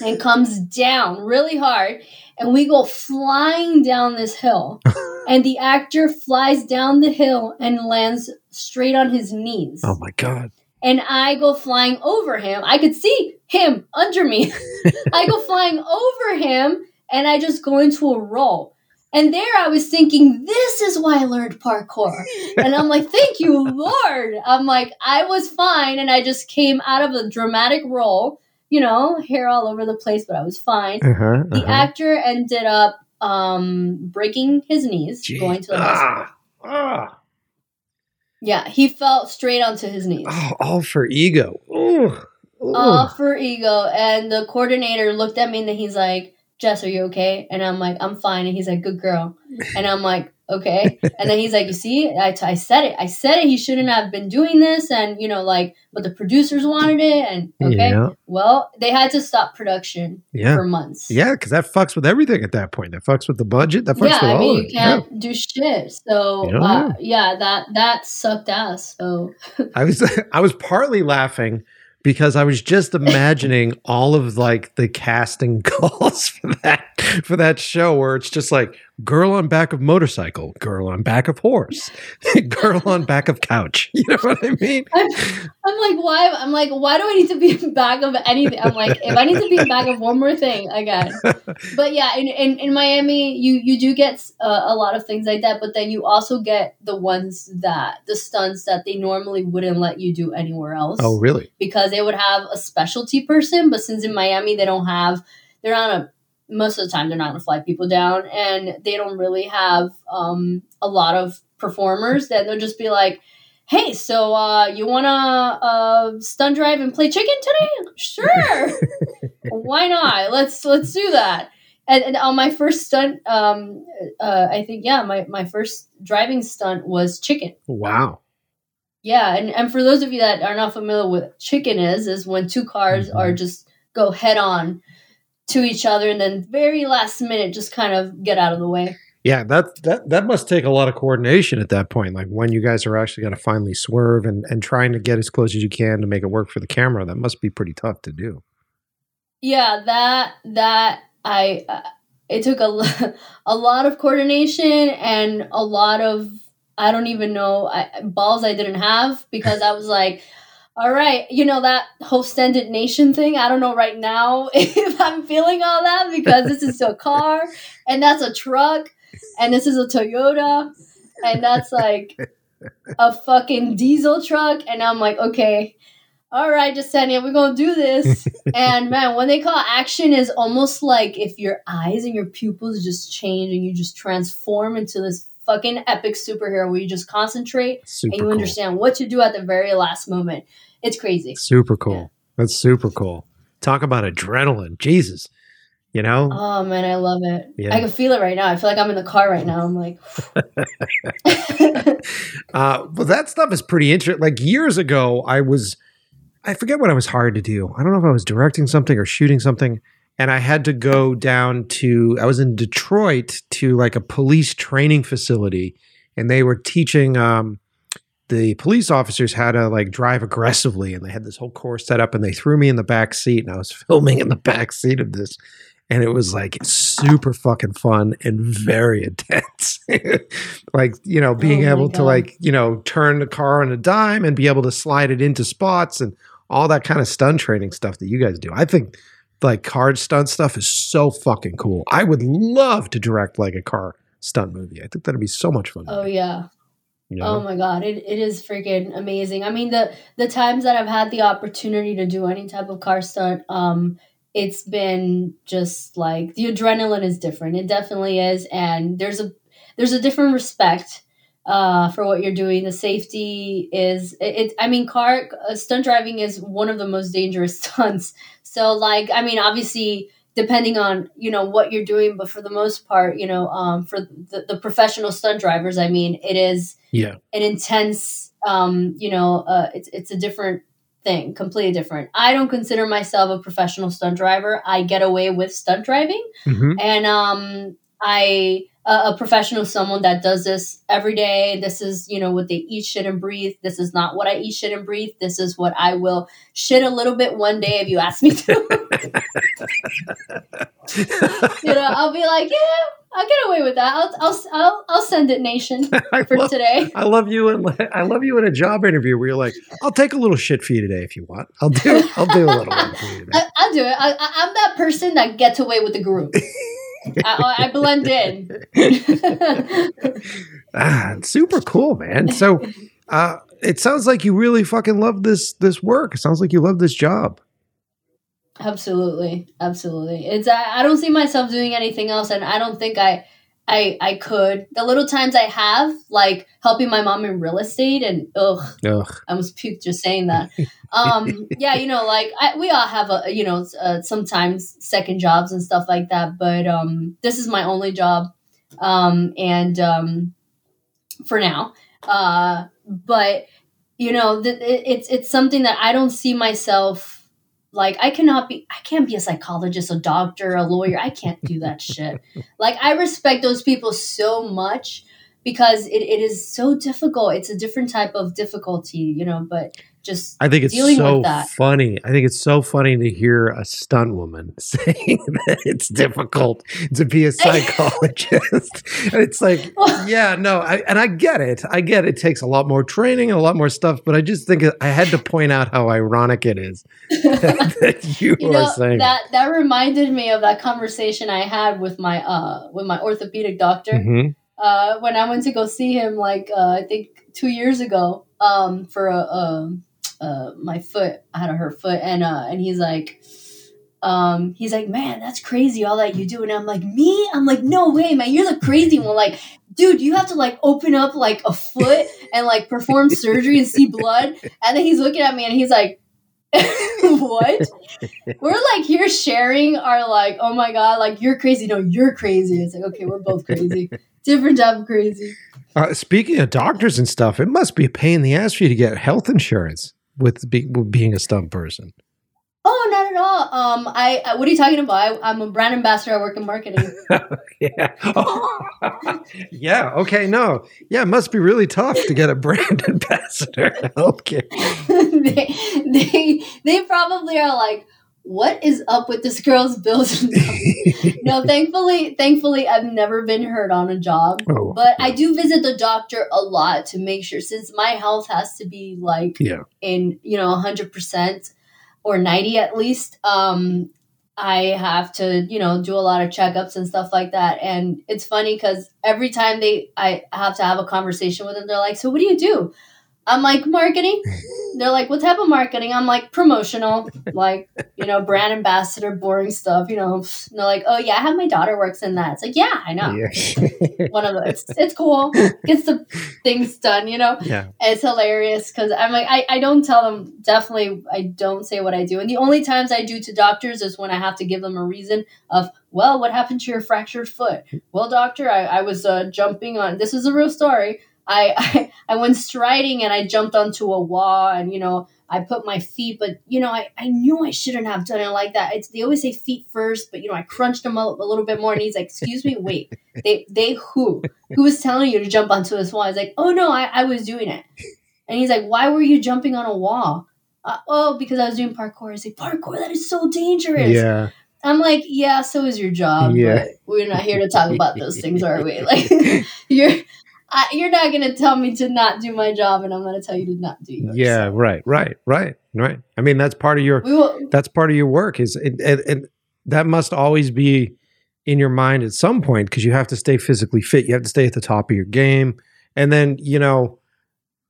and comes down really hard. And we go flying down this hill. and the actor flies down the hill and lands straight on his knees. Oh my God. And I go flying over him. I could see him under me. I go flying over him and I just go into a roll. And there I was thinking, this is why I learned parkour. And I'm like, thank you, Lord. I'm like, I was fine. And I just came out of a dramatic roll, you know, hair all over the place, but I was fine. Uh-huh. The uh-huh. actor ended up um, breaking his knees, Gee. going to the hospital. ah, ah. Yeah, he fell straight onto his knees. Oh, all for ego. Ooh. Ooh. all for ego. And the coordinator looked at me and then he's like, Jess, are you okay? And I'm like, I'm fine. And he's like, good girl. And I'm like, okay. And then he's like, you see, I, I said it. I said it. He shouldn't have been doing this. And, you know, like, but the producers wanted it. And, okay. Yeah. Well, they had to stop production Yeah. for months. Yeah, because that fucks with everything at that point. That fucks with the budget. That fucks Yeah, with I all mean, of you it. can't do shit. So, Yeah. uh, yeah, that that sucked ass. So, I was I was partly laughing because I was just imagining all of like the casting calls for that for that show where it's just like girl on back of motorcycle, girl on back of horse, girl on back of couch. You know what I mean? I'm, I'm like, why? I'm like, why do I need to be in back of anything? I'm like, if I need to be in back of one more thing, I again. But yeah, in, in, in Miami, you you do get uh, a lot of things like that, but then you also get the ones that the stunts that they normally wouldn't let you do anywhere else Oh, really? because they would have a specialty person. But since in Miami they don't have, they're not a most of the time they're not going to fly people down, and they don't really have um, a lot of performers. Then they'll just be like, "Hey, so uh, you want to uh, stunt drive and play chicken today? Sure, why not? Let's let's do that." And, and on my first stunt, um, uh, I think yeah, my, my first driving stunt was chicken. Wow. Yeah, and, and for those of you that are not familiar with chicken is, is when two cars Mhm. are just go head on to each other and then very last minute just kind of get out of the way. Yeah, that that that must take a lot of coordination at that point. Like when you guys are actually going to finally swerve and and trying to get as close as you can to make it work for the camera. That must be pretty tough to do. Yeah, that that I uh, it took a a lot of coordination and a lot of I don't even know I, balls I didn't have because I was like, all right, you know that whole extended nation thing. I don't know right now if I'm feeling all that because this is a car and that's a truck and this is a Toyota and that's like a fucking diesel truck and I'm like, okay. All right, Yesenia, we're gonna do this. and man, when they call action is almost like if your eyes and your pupils just change and you just transform into this fucking epic superhero where you just concentrate Super and you cool. understand what to do at the very last moment. It's crazy. Super cool. Yeah. That's super cool. Talk about adrenaline. Jesus. You know? Oh man, I love it. Yeah. I can feel it right now. I feel like I'm in the car right now. I'm like, Uh, well, that stuff is pretty interesting. Like years ago, I was, I forget what I was hired to do. I don't know if I was directing something or shooting something. And I had to go down to, I was in Detroit to like a police training facility. And they were teaching um, the police officers how to like drive aggressively. And they had this whole course set up and they threw me in the back seat. And I was filming in the back seat of this. And it was like super fucking fun and very intense. like, you know, being Oh able to like, you know, turn the car on a dime and be able to slide it into spots and all that kind of stunt training stuff that you guys do. I think like car stunt stuff is so fucking cool. I would love to direct like a car stunt movie. I think that'd be so much fun. oh yeah. you know? Oh my god, it, it is freaking amazing. I mean the the times that I've had the opportunity to do any type of car stunt, um, it's been just like the adrenaline is different. It definitely is, and there's a there's a different respect uh, for what you're doing. The safety is it. it I mean, car uh, stunt driving is one of the most dangerous stunts. So like, I mean, obviously depending on you know what you're doing but for the most part you know um, for the, the professional stunt drivers i mean it is yeah. an intense um you know uh it's it's a different thing completely different i don't consider myself a professional stunt driver i get away with stunt driving hmm and um i a a professional someone that does this every day this is you know what they eat shit and breathe this is not what i eat shit and breathe this is what i will shit a little bit one day if you ask me to you know i'll be like yeah i'll get away with that i'll i'll i'll, I'll send it nation for love, today I love you in I love you in a job interview where you're like, I'll take a little shit for you today if you want. I'll do I'll do a little one for you today. I, I'll do it. I, I, I'm that person that gets away with the group. I, I blend in. Ah, super cool, man. So uh it sounds like you really fucking love this this work. It sounds like you love this job. absolutely, absolutely. It's I, I don't see myself doing anything else, and I don't think I, I, I could. The little times I have, like helping my mom in real estate, and ugh, Ugh. I almost puked just saying that. Um, yeah, you know, like I, we all have a, you know, uh, sometimes second jobs and stuff like that. But um, this is my only job, um, and um, for now, uh, but you know, th- it's it's something that I don't see myself. Like I cannot be, I can't be a psychologist, a doctor, a lawyer. I can't do that shit. Like I respect those people so much because it, it is so difficult. It's a different type of difficulty, you know, but just I think it's so that. funny. I think it's so funny to hear a stunt woman saying that it's difficult to be a psychologist. and it's like, yeah, no, I, and I get it. I get it. takes a lot more training and a lot more stuff, but I just think I had to point out how ironic it is that you, you are know saying that that reminded me of that conversation I had with my uh with my orthopedic doctor Mhm. Uh when I went to go see him like uh, I think two years ago um for a um uh my foot I had a hurt foot and uh and he's like um he's like man that's crazy all that you do. And I'm like me? I'm like no way man you're the crazy one. Like dude you have to like open up like a foot and like perform surgery and see blood. And then he's looking at me and he's like what? We're like here sharing our like oh my god like you're crazy. No you're crazy. It's like okay we're both crazy different type of crazy Uh, speaking of doctors and stuff, it must be a pain in the ass for you to get health insurance with, be, with being a stunt person. Oh, not at all. Um, I, I what are you talking about? I, am a brand ambassador. I work in marketing. yeah. Oh. yeah. Okay. No. Yeah. It must be really tough to get a brand ambassador. Okay. they, they they probably are like, what is up with this girl's bills? no, thankfully, thankfully, I've never been hurt on a job, oh, but yeah. I do visit the doctor a lot to make sure. Since my health has to be like yeah. in you know hundred percent or 90 at least um i have to you know do a lot of checkups and stuff like that and it's funny because every time they i have to have a conversation with them they're like so what do you do I'm like, marketing? They're like, what type of marketing? I'm like, promotional, like, you know, brand ambassador, boring stuff, you know. And they're like, oh, yeah, I have my daughter works in that. It's like, yeah, I know. Yeah. One of those. It's, it's cool. Gets the things done, you know? Yeah. It's hilarious because I'm like, I, I don't tell them, definitely, I don't say what I do. And the only times I do to doctors is when I have to give them a reason of, well, what happened to your fractured foot? Well, doctor, I, I was uh, jumping on, this is a real story. I, I, I went striding and I jumped onto a wall and you know I put my feet, but you know I, I knew I shouldn't have done it like that. It's they always say feet first, but you know I crunched them a, a little bit more, and he's like, "Excuse me, wait, they they who who was telling you to jump onto this wall?" I was like, "Oh no, I, I was doing it," and he's like, "Why were you jumping on a wall?" Uh, oh, because I was doing parkour. I say, "Parkour, that is so dangerous." Yeah. I'm like, yeah, so is your job. Yeah. We're not here to talk about those things, are we? Like, you're I, you're not going to tell me to not do my job, and I'm going to tell you to not do yours. Yeah, right, right, right, right. I mean, that's part of your will, that's part of your work. Is and, and that must always be in your mind at some point because you have to stay physically fit. You have to stay at the top of your game, and then you know,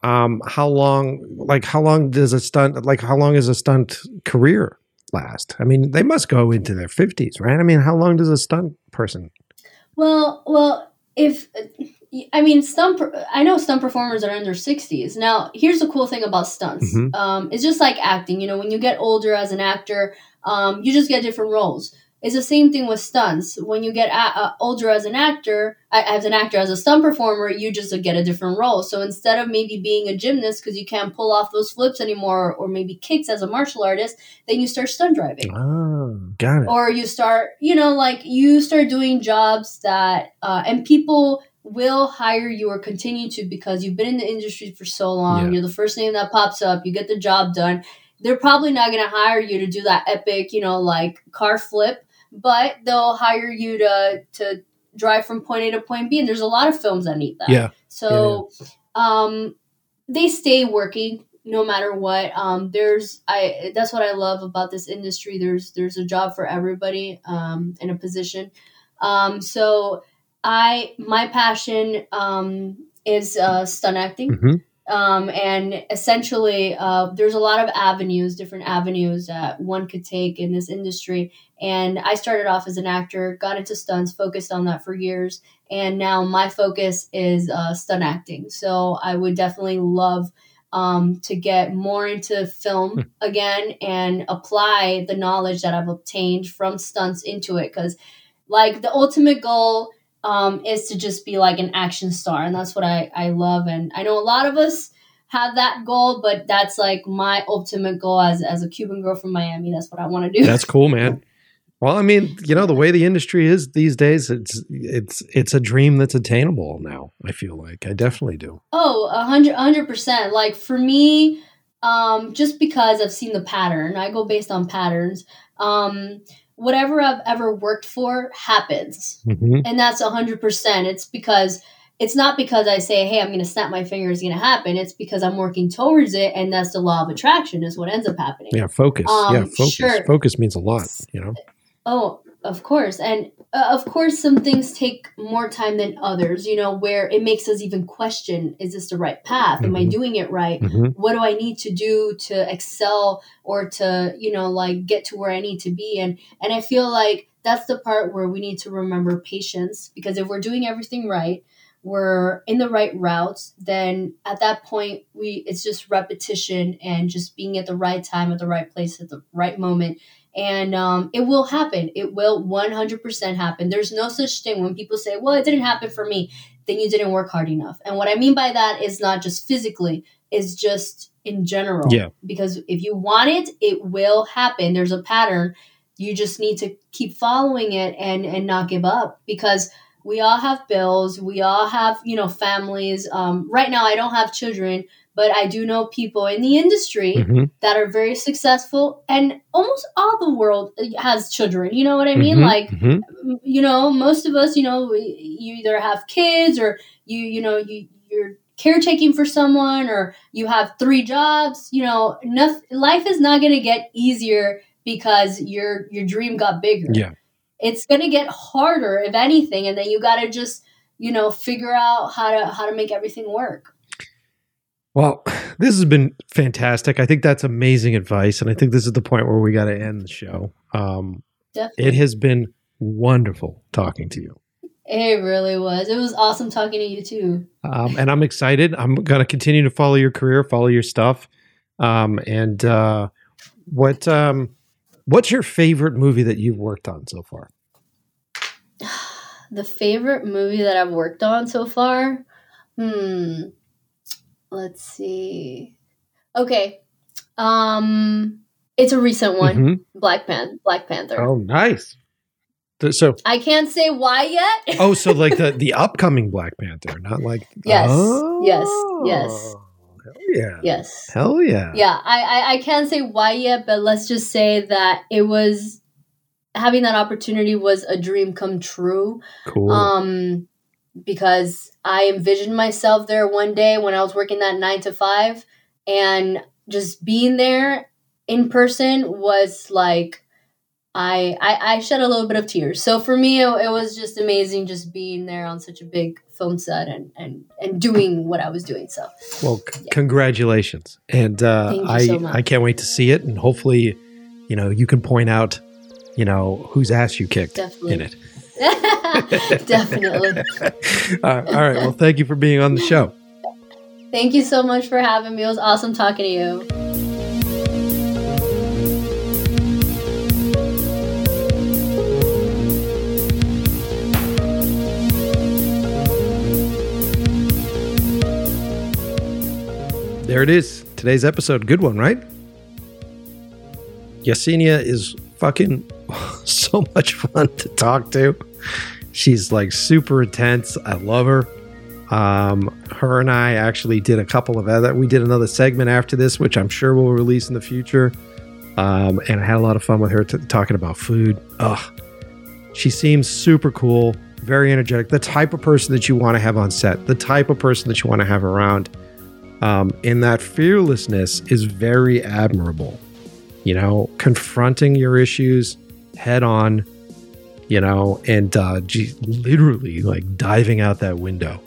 um, how long? Like, how long does a stunt? Like, how long is a stunt career last? I mean, they must go into their fifties, right? I mean, how long does a stunt person? Well, well, if I mean, stunt. I know stunt performers are in their sixties. Now, here's the cool thing about stunts. Mm-hmm. Um, it's just like acting. You know, when you get older as an actor, um, you just get different roles. It's the same thing with stunts. When you get a- uh, older as an actor, as an actor, as a stunt performer, you just get a different role. So instead of maybe being a gymnast because you can't pull off those flips anymore, or maybe kicks as a martial artist, then you start stunt driving. Oh, got it. Or you start, you know, like you start doing jobs that, uh, and people will hire you or continue to because you've been in the industry for so long. Yeah. You're the first name that pops up. You get the job done. They're probably not going to hire you to do that epic, you know, like car flip, but they'll hire you to to drive from point A to point B. And there's a lot of films that need that. Yeah. So, yeah. um, they stay working no matter what. Um, there's I that's what I love about this industry. There's there's a job for everybody um, in a position. Um, so I my passion um, is uh, stunt acting. Mm-hmm. Um, and essentially, uh, there's a lot of avenues, different avenues that one could take in this industry. And I started off as an actor, got into stunts, focused on that for years, and now my focus is uh, stunt acting. So I would definitely love um, to get more into film hmm. again and apply the knowledge that I've obtained from stunts into it. Because, like, the ultimate goal um, is to just be like an action star. And that's what I, I love. And I know a lot of us have that goal, but that's like my ultimate goal as, as a Cuban girl from Miami. That's what I want to do. That's cool, man. Well, I mean, you know, the way the industry is these days, it's it's it's a dream that's attainable now. I feel like I definitely do. Oh, a hundred, hundred percent. Like for me, um, just because I've seen the pattern, I go based on patterns. Um, whatever I've ever worked for happens. Mm-hmm. And that's 100%. It's because it's not because I say, hey, I'm going to snap my fingers, it's going to happen. It's because I'm working towards it. And that's the law of attraction, is what ends up happening. Yeah, focus. Um, yeah, focus. Sure. Focus means a lot, you know? Oh, of course. And uh, of course, some things take more time than others, you know, where it makes us even question is this the right path? Mm-hmm. Am I mm-hmm. doing it right? Mm-hmm. What do I need to do to excel or to, you know, like get to where I need to be? And and I feel like that's the part where we need to remember patience because if we're doing everything right, we're in the right routes, then at that point we it's just repetition and just being at the right time at the right place at the right moment and um, it will happen. It will 100% happen. There's no such thing when people say, well, it didn't happen for me. then you didn't work hard enough. And what I mean by that is not just physically, it's just in general. Yeah. Because if you want it, it will happen. There's a pattern. You just need to keep following it and and not give up because we all have bills. We all have you know families. Um, right now, I don't have children, but I do know people in the industry Mhm. that are very successful, and almost all the world has children. You know what I mean? Mhm. Like Mhm. you know most of us you know we- you either have kids or you you know you you're caretaking for someone or you have three jobs you know nothing, life is not going to get easier because your your dream got bigger Yeah. it's going to get harder if anything and then you got to just you know figure out how to how to make everything work Well, this has been fantastic. I think that's amazing advice, and I think this is the point where we got to end the show. Um, it has been wonderful talking to you, it really was it was awesome talking to you too um, and I'm excited. I'm going to continue to follow your career, follow your stuff. Um, and uh, what um, what's your favorite movie that you've worked on so far? the favorite movie that I've worked on so far? Hmm. Let's see. Okay. Um it's a recent one. Mhm. Black Pan Black Panther. Oh, nice. So, I can't say why yet. oh, so like the the upcoming Black Panther, not like Yes, Oh, yes, yes. Hell yeah. yes. Hell yeah. Yeah, I, I I can't say why yet, but let's just say that it was having that opportunity was a dream come true. Cool. um because i envisioned myself there one day when i was working that nine to five and just being there in person was like i i, I shed a little bit of tears so for me it, it was just amazing just being there on such a big film set and and and doing what i was doing so Well, c- Yeah. congratulations, and uh, I so. I can't wait to see it, and hopefully, you know, you can point out, you know, whose ass you kicked Definitely. in it. definitely all right. Well, thank you for being on the show. thank you so much for having me it was awesome talking to you There it is. Today's episode. Good one, right? Yesenia is fucking so much fun to talk to. She's like super intense. I love her. Um, her and I actually did a couple of other. We did another segment after this, which I'm sure we'll release in the future. Um, and I had a lot of fun with her t- talking about food. Ugh, she seems super cool, very energetic. The type of person that you want to have on set. The type of person that you want to have around. Um, and that fearlessness is very admirable. You know, confronting your issues head on, you know, and uh, gee, literally like diving out that window.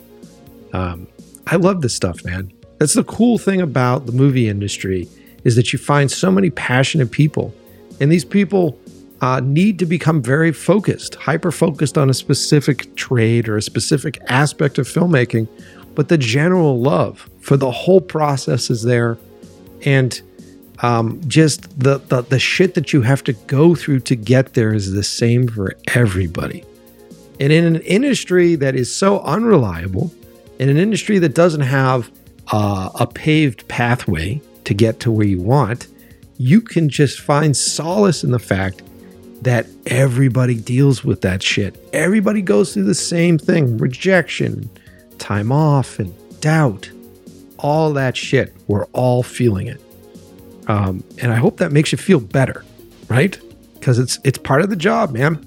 Um, I love this stuff, man. That's the cool thing about the movie industry is that you find so many passionate people, and these people uh, need to become very focused, hyper focused on a specific trade or a specific aspect of filmmaking. But the general love for the whole process is there, and um, just the, the the shit that you have to go through to get there is the same for everybody. And in an industry that is so unreliable, in an industry that doesn't have uh, a paved pathway to get to where you want, you can just find solace in the fact that everybody deals with that shit. Everybody goes through the same thing rejection, time off, and doubt. All that shit. We're all feeling it. Um, and I hope that makes you feel better, right? Because it's it's part of the job, man.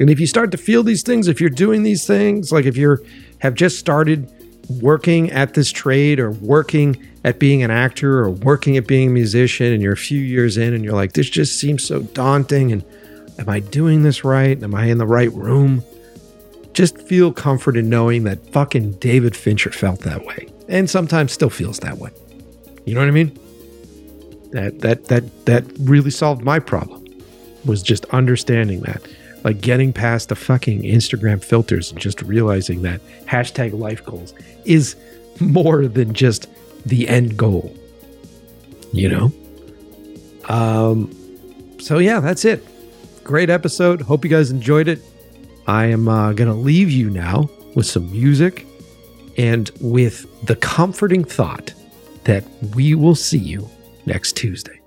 And if you start to feel these things, if you're doing these things, like if you're have just started working at this trade or working at being an actor or working at being a musician and you're a few years in and you're like, this just seems so daunting and am I doing this right? Am I in the right room? Just feel comfort in knowing that fucking David Fincher felt that way and sometimes still feels that way. You know what I mean? That that that that really solved my problem was just understanding that. Like getting past the fucking Instagram filters and just realizing that hashtag life goals is more than just the end goal. You know? Um so yeah, that's it. Great episode. Hope you guys enjoyed it. I am uh, gonna leave you now with some music and with the comforting thought that we will see you next Tuesday.